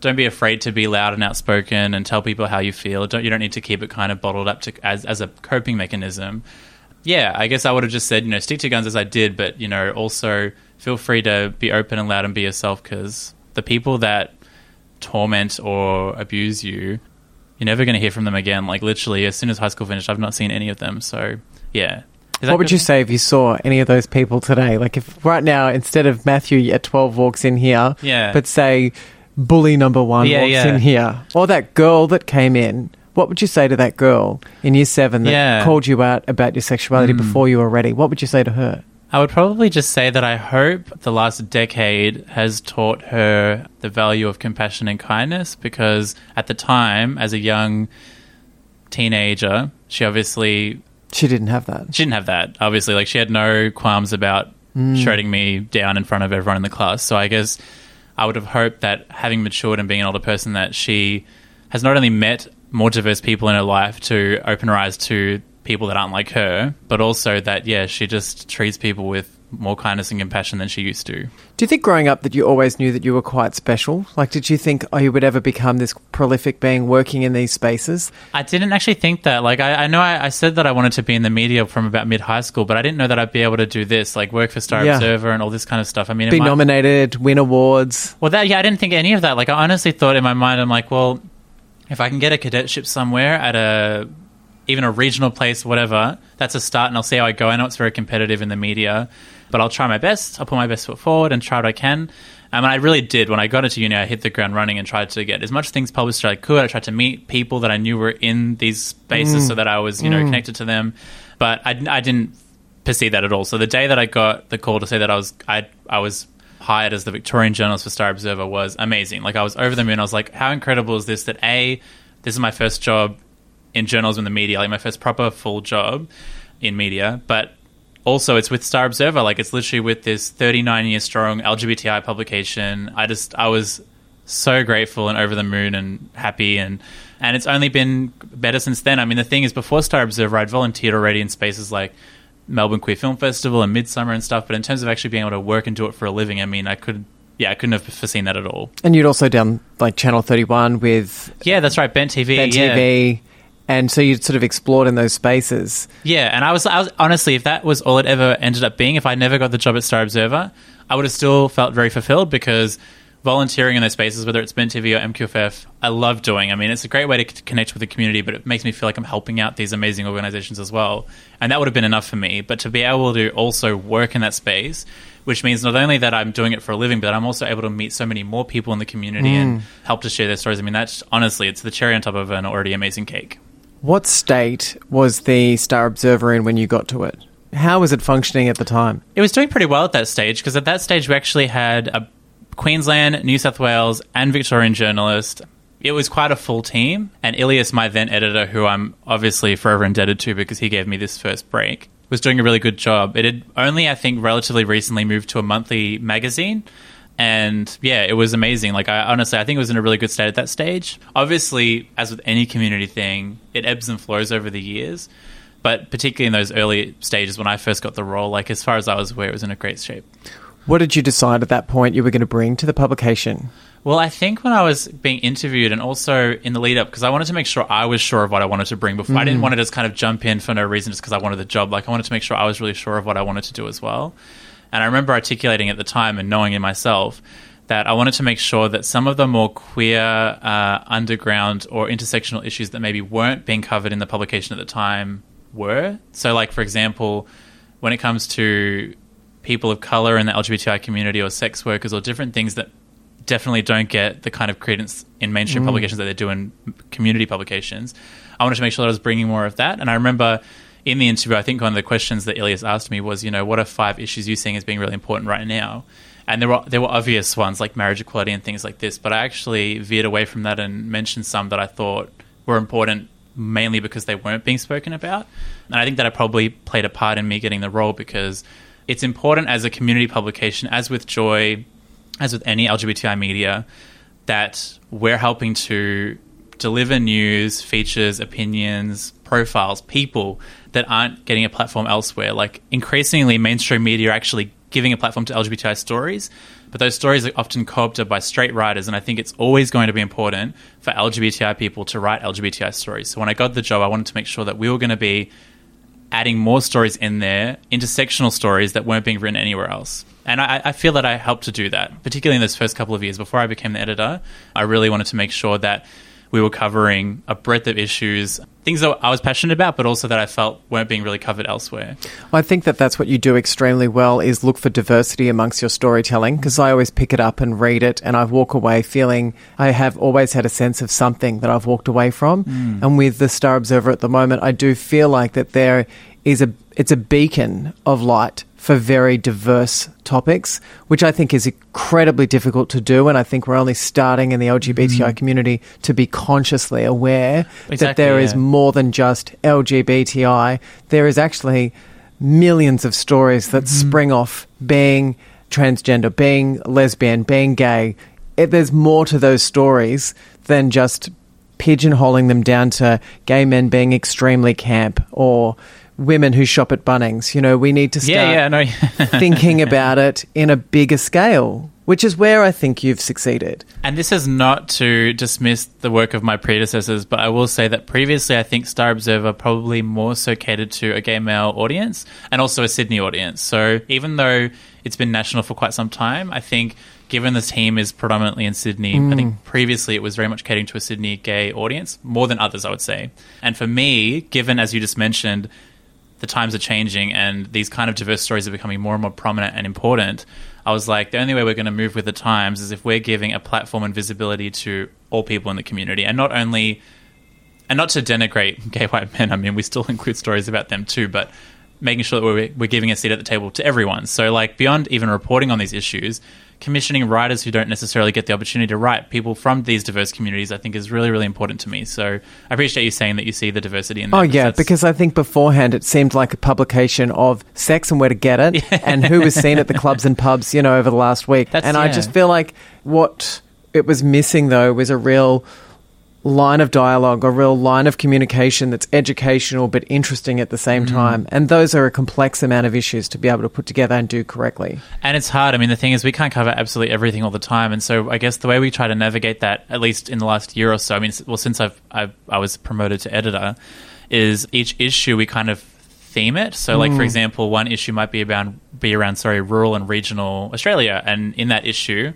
don't be afraid to be loud and outspoken and tell people how you feel. Don't you don't need to keep it kind of bottled up to as as a coping mechanism. Yeah, I guess I would have just said, you know, stick to guns as I did, but you know, also feel free to be open and loud and be yourself because the people that torment or abuse you, you're never going to hear from them again. Like literally, as soon as high school finished, I've not seen any of them. So yeah. What would good? you say if you saw any of those people today? Like if right now, instead of Matthew at 12 walks in here, Yeah. but say bully number one Yeah, walks yeah. in here, or that girl that came in, what would you say to that girl in year seven that Yeah. Called you out about your sexuality hmm. before you were ready? What would you say to her? I would probably just say that I hope the last decade has taught her the value of compassion and kindness because at the time, as a young teenager, she obviously She didn't have that. she didn't have that. Obviously, like she had no qualms about mm. shutting me down in front of everyone in the class. So I guess I would have hoped that having matured and being an older person, that she has not only met more diverse people in her life to open her eyes to people that aren't like her, but also that yeah, she just treats people with more kindness and compassion than she used to. Do you think growing up that you always knew that you were quite special? Like, did you think, oh, you would ever become this prolific being working in these spaces? I didn't actually think that. Like, I, I know I, I said that I wanted to be in the media from about mid high school, but I didn't know that I'd be able to do this, like work for Star Yeah. Observer and all this kind of stuff. I mean, Be my- nominated, win awards. Well, that yeah, I didn't think any of that. Like, I honestly thought in my mind, I'm like, well, if I can get a cadetship somewhere at a even a regional place, whatever, that's a start, and I'll see how I go. I know it's very competitive in the media, but I'll try my best. I'll put my best foot forward and try what I can. Um, and I really did. When I got into uni, I hit the ground running and tried to get as much things published as I could. I tried to meet people that I knew were in these spaces so that I was, you know, connected to them. But I, I didn't perceive that at all. So the day that I got the call to say that I was I I was hired as the Victorian journalist for Star Observer was amazing. Like I was over the moon. I was like, how incredible is this that a this is my first job in journalism and the media, like my first proper full job in media, but also it's with Star Observer. Like it's literally with this 39 year strong LGBTI publication. I just I was so grateful and over the moon and happy and and it's only been better since then. I mean, the thing is, before Star Observer, I'd volunteered already in spaces like Melbourne Queer Film Festival and Midsummer and stuff. But in terms of actually being able to work and do it for a living, I mean, I could, yeah, I couldn't have foreseen that at all. And you'd also done like Channel 31 with Yeah, that's right, Bent TV. Bent yeah. TV. And so you'd sort of explored in those spaces. Yeah, and I was, I was honestly, if that was all it ever ended up being, if I never got the job at Star Observer, I would have still felt very fulfilled because volunteering in those spaces, whether it's Bent TV or MQFF, I love doing. I mean, it's a great way to c- connect with the community, but it makes me feel like I'm helping out these amazing organizations as well. And that would have been enough for me. But to be able to also work in that space, which means not only that I'm doing it for a living, but I'm also able to meet so many more people in the community and mm. help to share their stories. I mean, that's honestly, it's the cherry on top of an already amazing cake. What state was the Star Observer in when you got to it? How was it functioning at the time? It was doing pretty well at that stage because at that stage we actually had a Queensland, New South Wales, and Victorian journalist. It was quite a full team, and Elias, my then editor, who I'm obviously forever indebted to because he gave me this first break, was doing a really good job. It had only, I think, relatively recently moved to a monthly magazine. And yeah, it was amazing. Like, I honestly, I think it was in a really good state at that stage. Obviously, as with any community thing, it ebbs and flows over the years. But particularly in those early stages when I first got the role, like as far as I was aware, it was in a great shape. What did you decide at that point you were going to bring to the publication? Well, I think when I was being interviewed and also in the lead up, because I wanted to make sure I was sure of what I wanted to bring before. I didn't mm. want to just kind of jump in for no reason just because I wanted the job. Like, I wanted to make sure I was really sure of what I wanted to do as well. And I remember articulating at the time and knowing in myself that I wanted to make sure that some of the more queer, uh, underground, or intersectional issues that maybe weren't being covered in the publication at the time were. So, like, for example, when it comes to people of color in the LGBTI community or sex workers or different things that definitely don't get the kind of credence in mainstream publications that they do in community publications. I wanted to make sure that I was bringing more of that. And I remember in the interview, I think one of the questions that Elias asked me was, you know, what are five issues you seeing as being really important right now? And there were there were obvious ones like marriage equality and things like this, but I actually veered away from that and mentioned some that I thought were important mainly because they weren't being spoken about. And I think that I probably played a part in me getting the role because it's important as a community publication, as with Joy, as with any LGBTI media, that we're helping to deliver news, features, opinions, profiles, people that aren't getting a platform elsewhere. Like increasingly, mainstream media are actually giving a platform to LGBTI stories, but those stories are often co-opted by straight writers, and I think it's always going to be important for LGBTI people to write LGBTI stories. So when I got the job, I wanted to make sure that we were going to be adding more stories in there, intersectional stories that weren't being written anywhere else. And I, I, feel that I helped to do that, particularly in those first couple of years before I became the editor. I really wanted to make sure that we were covering a breadth of issues, things that I was passionate about, but also that I felt weren't being really covered elsewhere. I think that that's what you do extremely well is look for diversity amongst your storytelling because I always pick it up and read it and I walk away feeling I have always had a sense of something that I've walked away from. Mm. And with the Star Observer at the moment, I do feel like that there is a it's a beacon of light for very diverse topics, which I think is incredibly difficult to do. And I think we're only starting in the LGBTI community to be consciously aware that Mm. Exactly, there is more than just LGBTI. There is actually millions of stories that Mm-hmm. spring off being transgender, being lesbian, being gay. It, there's more to those stories than just pigeonholing them down to gay men being extremely camp or women who shop at Bunnings. You know, we need to start Yeah, yeah, no. thinking about it in a bigger scale, which is where I think you've succeeded. And this is not to dismiss the work of my predecessors, but I will say that previously I think Star Observer probably more so catered to a gay male audience and also a Sydney audience. So even though it's been national for quite some time, I think given the team is predominantly in Sydney, I think mm. previously it was very much catering to a Sydney gay audience, more than others, I would say. And for me, given as you just mentioned, the times are changing and these kind of diverse stories are becoming more and more prominent and important, I was like, the only way we're going to move with the times is if we're giving a platform and visibility to all people in the community and not only and not to denigrate gay white men. I mean, we still include stories about them too, but making sure that we're, we're giving a seat at the table to everyone. So, like, beyond even reporting on these issues, commissioning writers who don't necessarily get the opportunity to write, people from these diverse communities, I think is really, really important to me. So, I appreciate you saying that you see the diversity in that. Oh yeah, because I think beforehand it seemed like a publication of sex and where to get it, and who was seen at the clubs and pubs, you know, over the last week. That's- and I just feel like what it was missing though was a real line of dialogue, a real line of communication that's educational but interesting at the same Mm-hmm. time. And those are a complex amount of issues to be able to put together and do correctly. And it's hard. I mean, the thing is, we can't cover absolutely everything all the time, and so I guess the way we try to navigate that, at least in the last year or so, I mean, well, since I've, I've I was promoted to editor, is each issue we kind of theme it. So, like for example, one issue might be around be around sorry rural and regional Australia, and in that issue.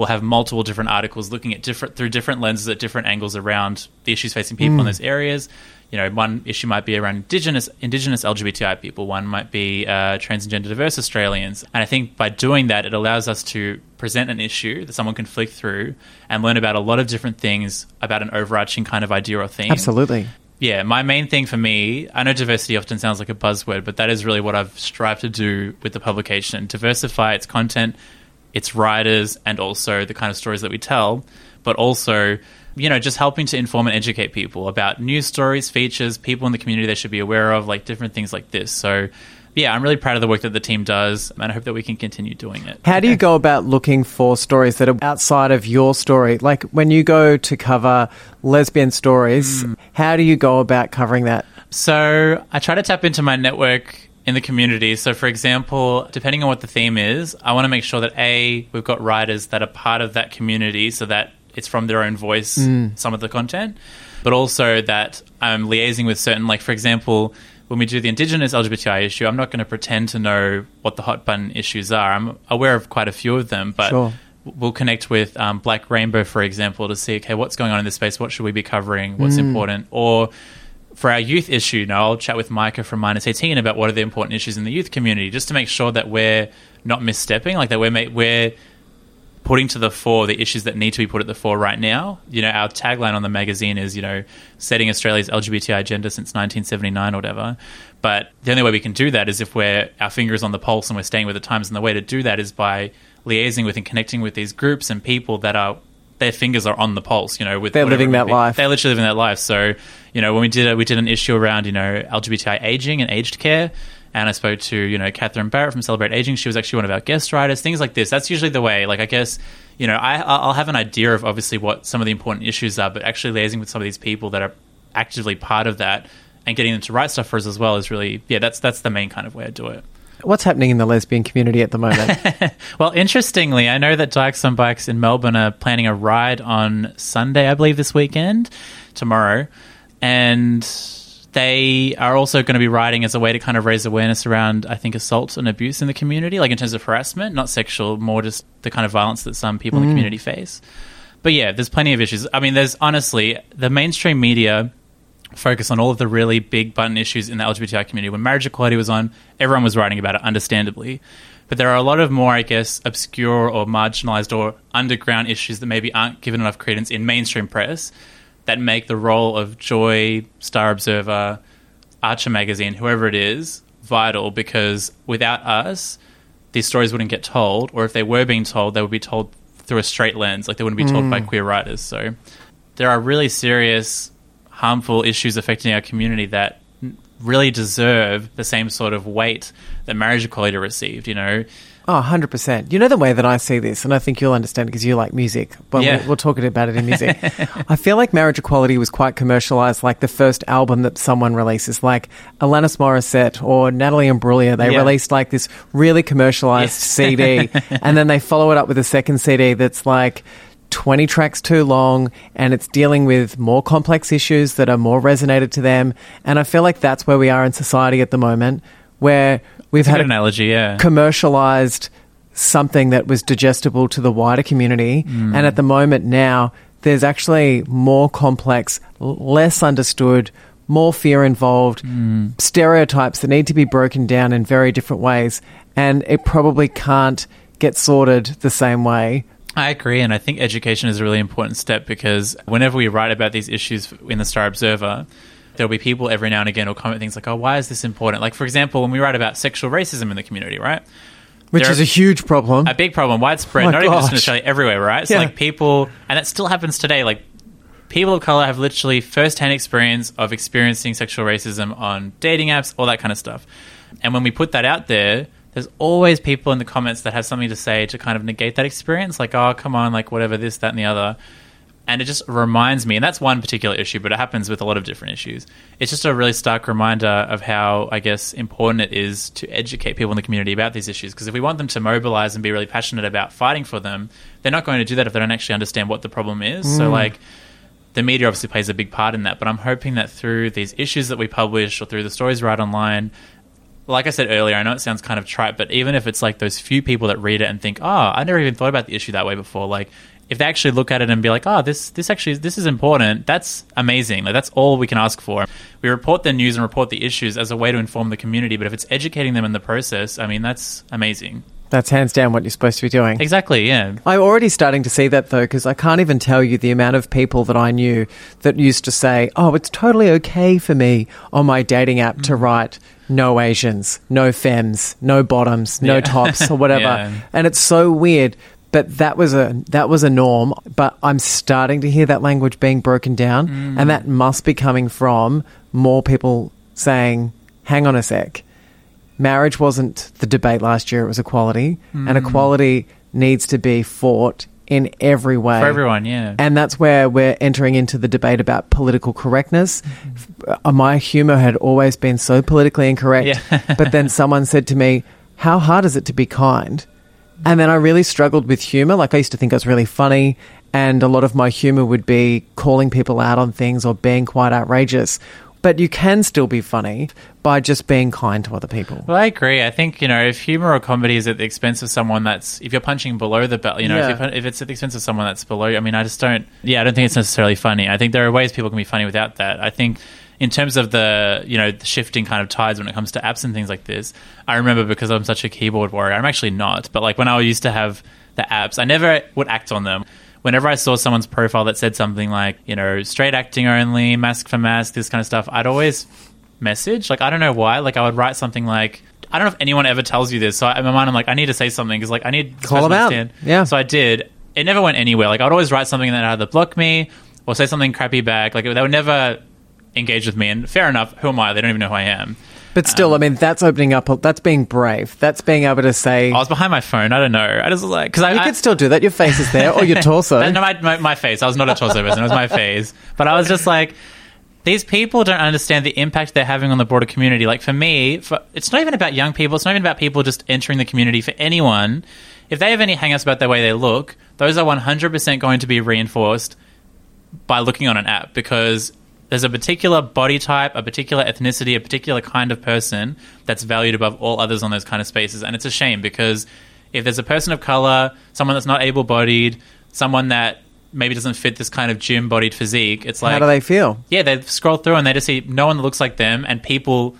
We'll have multiple different articles looking at different through different lenses at different angles around the issues facing people in those areas. You know, one issue might be around indigenous indigenous LGBTI people. One might be uh, transgender diverse Australians. And I think by doing that, it allows us to present an issue that someone can flick through and learn about a lot of different things about an overarching kind of idea or theme. Absolutely. Yeah, my main thing for me, I know diversity often sounds like a buzzword, but that is really what I've strived to do with the publication diversify its content, its writers, and also the kind of stories that we tell, but also, you know, just helping to inform and educate people about news stories, features, people in the community they should be aware of, like different things like this. So yeah, I'm really proud of the work that the team does, and I hope that we can continue doing it. How do you go about looking for stories that are outside of your story? Like when you go to cover lesbian stories, hmm. how do you go about covering that? So I try to tap into my network in the community. So, for example, depending on what the theme is, I want to make sure that A, we've got writers that are part of that community so that it's from their own voice, some of the content, but also that I'm liaising with certain, like, for example, when we do the Indigenous LGBTI issue, I'm not going to pretend to know what the hot button issues are. I'm aware of quite a few of them, but Sure. we'll connect with um, Black Rainbow, for example, to see, okay, what's going on in this space? What should we be covering? What's important? Or for our youth issue, know, I'll chat with Micah from Minus 18 about what are the important issues in the youth community, just to make sure that we're not misstepping, like that we're ma- we're putting to the fore the issues that need to be put at the fore right now. You know, our tagline on the magazine is, you know, setting Australia's LGBTI agenda since 1979 or whatever. But the only way we can do that is if we're our finger is on the pulse and we're staying with the times. And the way to do that is by liaising with and connecting with these groups and people that are their fingers are on the pulse. You know, with They're living that life. They're literally living that life. So, you know, when we did a, we did an issue around you know LGBTI aging and aged care, and I spoke to you know Catherine Barrett from Celebrate Aging. She was actually one of our guest writers. Things like this. That's usually the way. Like I guess you know I I'll have an idea of obviously what some of the important issues are, but actually liaising with some of these people that are actively part of that and getting them to write stuff for us as well is really yeah that's that's the main kind of way I do it. What's happening in the lesbian community at the moment? Well, interestingly, I know that Dykes on Bikes in Melbourne are planning a ride on Sunday, I believe, this weekend, tomorrow. And they are also going to be riding as a way to kind of raise awareness around, I think, assault and abuse in the community, like in terms of harassment, not sexual, more just the kind of violence that some people in the mm. community face. But yeah, there's plenty of issues. I mean, there's honestly, the mainstream media focus on all of the really big button issues in the LGBTI community. When marriage equality was on, everyone was writing about it, understandably. But there are a lot of more, I guess, obscure or marginalized or underground issues that maybe aren't given enough credence in mainstream press that make the role of Joy, Star Observer, Archer Magazine, whoever it is, vital because without us, these stories wouldn't get told, or if they were being told, they would be told through a straight lens, like they wouldn't be told by mm. queer writers. So there are really serious, harmful issues affecting our community that really deserve the same sort of weight that marriage equality received, you know? Oh, 100%. You know the way that I see this, and I think you'll understand because you like music, but Yeah. we'll, we'll talk about it in music. I feel like marriage equality was quite commercialized, like the first album that someone releases, like Alanis Morissette or Natalie Imbruglia. They Yeah. released like this really commercialized Yes. CD, and then they follow it up with a second CD that's like 20 tracks too long and it's dealing with more complex issues that are more resonated to them. And I feel like that's where we are in society at the moment, where we've had an analogy, yeah. commercialized something that was digestible to the wider community. Mm. And at the moment now, there's actually more complex, less understood, more fear involved, Mm. stereotypes that need to be broken down in very different ways. And it probably can't get sorted the same way. I agree, and I think education is a really important step because whenever we write about these issues in the Star Observer, there'll be people every now and again who'll comment things like, "Oh, why is this important?" Like, for example, when we write about sexual racism in the community, right? Which There is a huge problem. a big problem, widespread, Oh not even just in. Australia, everywhere, right? So Yeah. like people, and it still happens today. Like people of color have literally first-hand experience of experiencing sexual racism on dating apps, all that kind of stuff. And when we put that out there, there's always people in the comments that have something to say to kind of negate that experience, like, "Oh, come on, like whatever, this, that, and the other." And it just reminds me, and that's one particular issue, but it happens with a lot of different issues. It's just a really stark reminder of how, I guess, important it is to educate people in the community about these issues. Because if we want them to mobilize and be really passionate about fighting for them, they're not going to do that if they don't actually understand what the problem is. So, mm. like, the media obviously plays a big part in that, but I'm hoping that through these issues that we publish or through the stories we write online, like I said earlier, I know it sounds kind of trite, but even if it's like those few people that read it and think, "Oh, I never even thought about the issue that way before," like if they actually look at it and be like, "Oh, this this actually this is important," that's amazing. Like that's all we can ask for. We report the news and report the issues as a way to inform the community, but if it's educating them in the process, I mean, that's amazing. That's hands down what you're supposed to be doing. Exactly. Yeah. I'm already starting to see that though, because I can't even tell you the amount of people that I knew that used to say, "Oh, it's totally okay for me on my dating app to mm. write no Asians, no femmes, no bottoms, no Yeah. tops, or whatever," Yeah. and it's so weird. But that was a that was a norm. But I'm starting to hear that language being broken down, and that must be coming from more people saying, "Hang on a sec." marriage wasn't the debate last year; it was equality, Hmm. and equality needs to be fought in every way For everyone, yeah. and that's where we're entering into the debate about political correctness. Uh, My humor had always been so politically incorrect, Yeah. but then someone said to me, "How hard is it to be kind?" And then I really struggled with humor. Like I used to think I was really funny, and a lot of my humor would be calling people out on things or being quite outrageous. But you can still be funny by just being kind to other people. Well, I agree. I think you know if humor or comedy is at the expense of someone that's if you're punching below the belt, you know, Yeah. if, if it's at the expense of someone that's below. you, I mean, I just don't. Yeah, I don't think it's necessarily funny. I think there are ways people can be funny without that. I think in terms of the you know the shifting kind of tides when it comes to apps and things like this, I remember because I'm such a keyboard warrior. I'm actually not, but like when I used to have the apps, I never would act on them. Whenever I saw someone's profile that said something like, you know, straight acting only, masc for masc, this kind of stuff, I'd always message. Like I don't know why. Like I would write something like I don't know if anyone ever tells you this. So I, in my mind, I'm like I need to say something because like I need Call them to out. understand. Yeah. So I did. It never went anywhere. Like I'd always write something that either block me or say something crappy back. Like they would never engage with me. And fair enough. Who am I? They don't even know who I am. But still, I mean, that's opening up. That's being brave. That's being able to say I was behind my phone. I don't know. I just was like because I, you I could still do that. Your face is there, or your torso. No, my, my, my face. I was not a torso person. It was my face. But I was just like, these people don't understand the impact they're having on the broader community. Like for me, for, it's not even about young people. It's not even about people just entering the community. For anyone, if they have any hang-ups about the way they look, those are 100% going to be reinforced by looking on an app because there's a particular body type, a particular ethnicity, a particular kind of person that's valued above all others on those kind of spaces. And it's a shame because if there's a person of color, someone that's not able bodied, someone that maybe doesn't fit this kind of gym bodied physique, it's like How do they feel? yeah, they scroll through and they just see no one that looks like them, and people,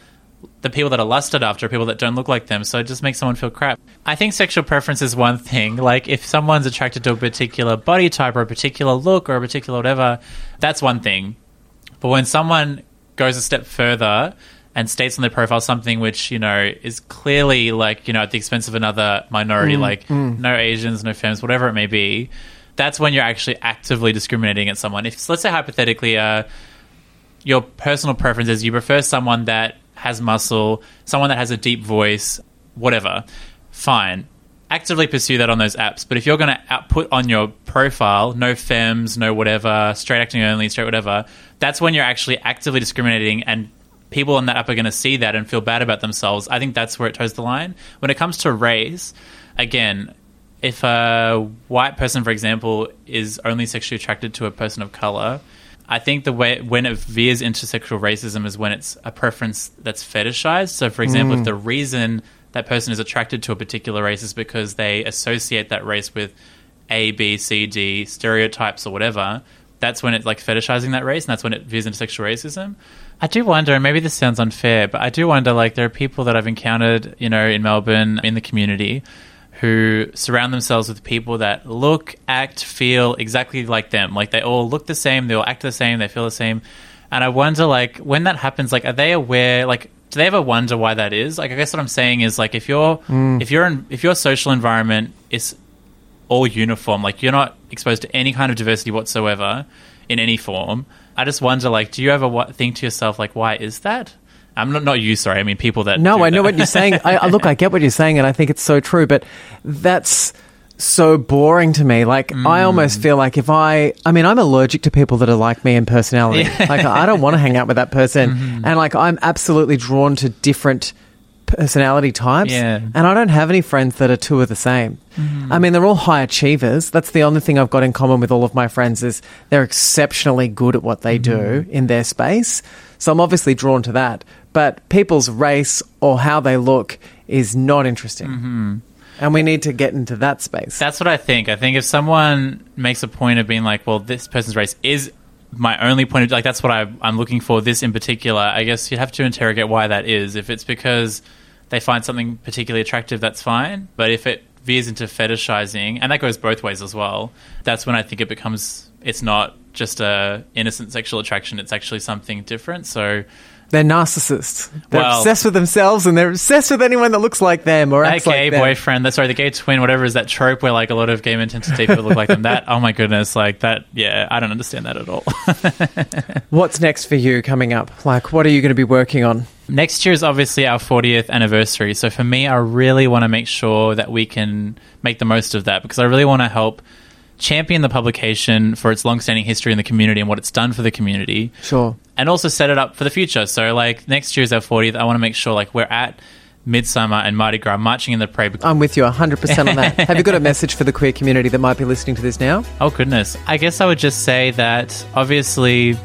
the people that are lusted after, are people that don't look like them. So it just makes someone feel crap. I think sexual preference is one thing. Like if someone's attracted to a particular body type or a particular look or a particular whatever, that's one thing. But when someone goes a step further and states on their profile something which you know is clearly like you know at the expense of another minority, like no Asians, no femmes, whatever it may be, that's when you're actually actively discriminating against someone. If let's say hypothetically, uh, your personal preference is you prefer someone that has muscle, someone that has a deep voice, whatever, fine. Actively pursue that on those apps. But if you're going to output on your profile, no femmes, no whatever, straight acting only, straight whatever, that's when you're actually actively discriminating and people on that app are going to see that and feel bad about themselves. I think that's where it toes the line. When it comes to race, again, if a white person, for example, is only sexually attracted to a person of color, I think the way when it veers into sexual racism is when it's a preference that's fetishized. So, for example, if mm. the reason that person is attracted to a particular race is because they associate that race with A, B, C, D stereotypes or whatever, that's when it's like fetishizing that race, and that's when it veers into sexual racism. I do wonder, and maybe this sounds unfair, but I do wonder like there are people that I've encountered, you know, in Melbourne, in the community, who surround themselves with people that look, act, feel exactly like them. Like they all look the same, they all act the same, they feel the same. And I wonder, like, when that happens, like, are they aware? Like, do they ever wonder why that is? Like, I guess what I'm saying is, like, if your mm. if your if your social environment is all uniform, like you're not exposed to any kind of diversity whatsoever in any form. I just wonder, like, do you ever think to yourself, like, why is that? I'm not not you, sorry. I mean, people that No, I know that. what you're saying. I, I look, I get what you're saying, and I think it's so true. But that's so boring to me. Like, Mm. I almost feel like if I, I mean, I'm allergic to people that are like me in personality. Like, I don't want to hang out with that person, Mm-hmm. and like, I'm absolutely drawn to different personality types. Yeah. And I don't have any friends that are two of the same. Mm-hmm. I mean, they're all high achievers. That's the only thing I've got in common with all of my friends is they're exceptionally good at what they do Mm-hmm. in their space. So I'm obviously drawn to that. But people's race or how they look is not interesting. And we need to get into that space. That's what I think. I think if someone makes a point of being like, well, this person's race is my only point of like that's what I, I'm looking for. This in particular, I guess you'd have to interrogate why that is. If it's because they find something particularly attractive, that's fine. But if it veers into fetishizing, and that goes both ways as well, that's when I think it becomes it's not just a innocent sexual attraction. It's actually something different. So they're narcissists. They're Well- obsessed with themselves and they're obsessed with anyone that looks like them or that acts gay like them. boyfriend, that's sorry, the gay twin, whatever is that trope where like a lot of gay to people look like them. That oh my goodness, like that. Yeah, I don't understand that at all. What's next for you coming up? Like, what are you going to be working on? Next year is obviously our 40th anniversary. So for me, I really want to make sure that we can make the most of that because I really want to help champion the publication for its long-standing history in the community and what it's done for the community. Sure. And also set it up for the future. So like next year is our 40th. I want to make sure like we're at Midsummer and Mardi Gras marching in the parade. I'm with you 100% on that. Have you got a message for the queer community that might be listening to this now? Oh, goodness. I guess I would just say that obviously,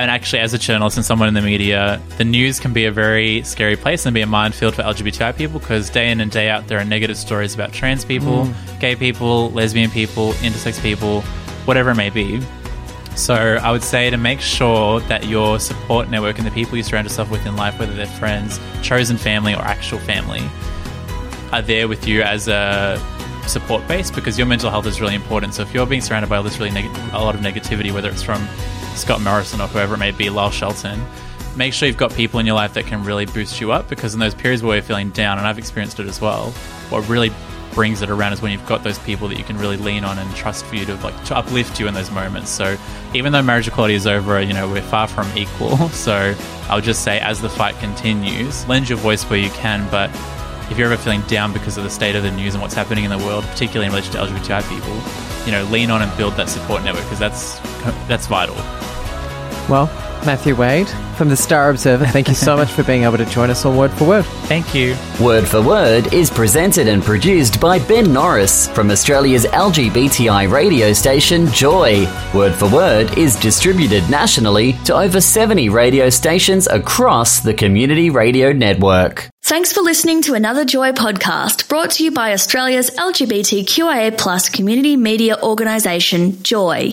and actually, as a journalist and someone in the media, the news can be a very scary place and be a minefield for LGBTI people because day in and day out, there are negative stories about trans people, mm. gay people, lesbian people, intersex people, whatever it may be. So I would say to make sure that your support network and the people you surround yourself with in life, whether they're friends, chosen family, or actual family, are there with you as a support base because your mental health is really important. So if you're being surrounded by all this really neg- a lot of negativity, whether it's from Scott Morrison or whoever it may be, Lyle Shelton, make sure you've got people in your life that can really boost you up because in those periods where you're feeling down, and I've experienced it as well, what really brings it around is when you've got those people that you can really lean on and trust for you to like to uplift you in those moments. So even though marriage equality is over, you know, we're far from equal. So I'll just say as the fight continues, lend your voice where you can, but if you're ever feeling down because of the state of the news and what's happening in the world, particularly in relation to LGBTI people, you know, lean on and build that support network because that's that's vital. Well, Matthew Wade from the Star Observer, thank you so much for being able to join us on Word for Word. Thank you. Word for Word is presented and produced by Ben Norris from Australia's LGBTI radio station Joy. Word for Word is distributed nationally to over 70 radio stations across the Community Radio Network. Thanks for listening to another Joy podcast brought to you by Australia's LGBTQIA plus community media organisation, Joy.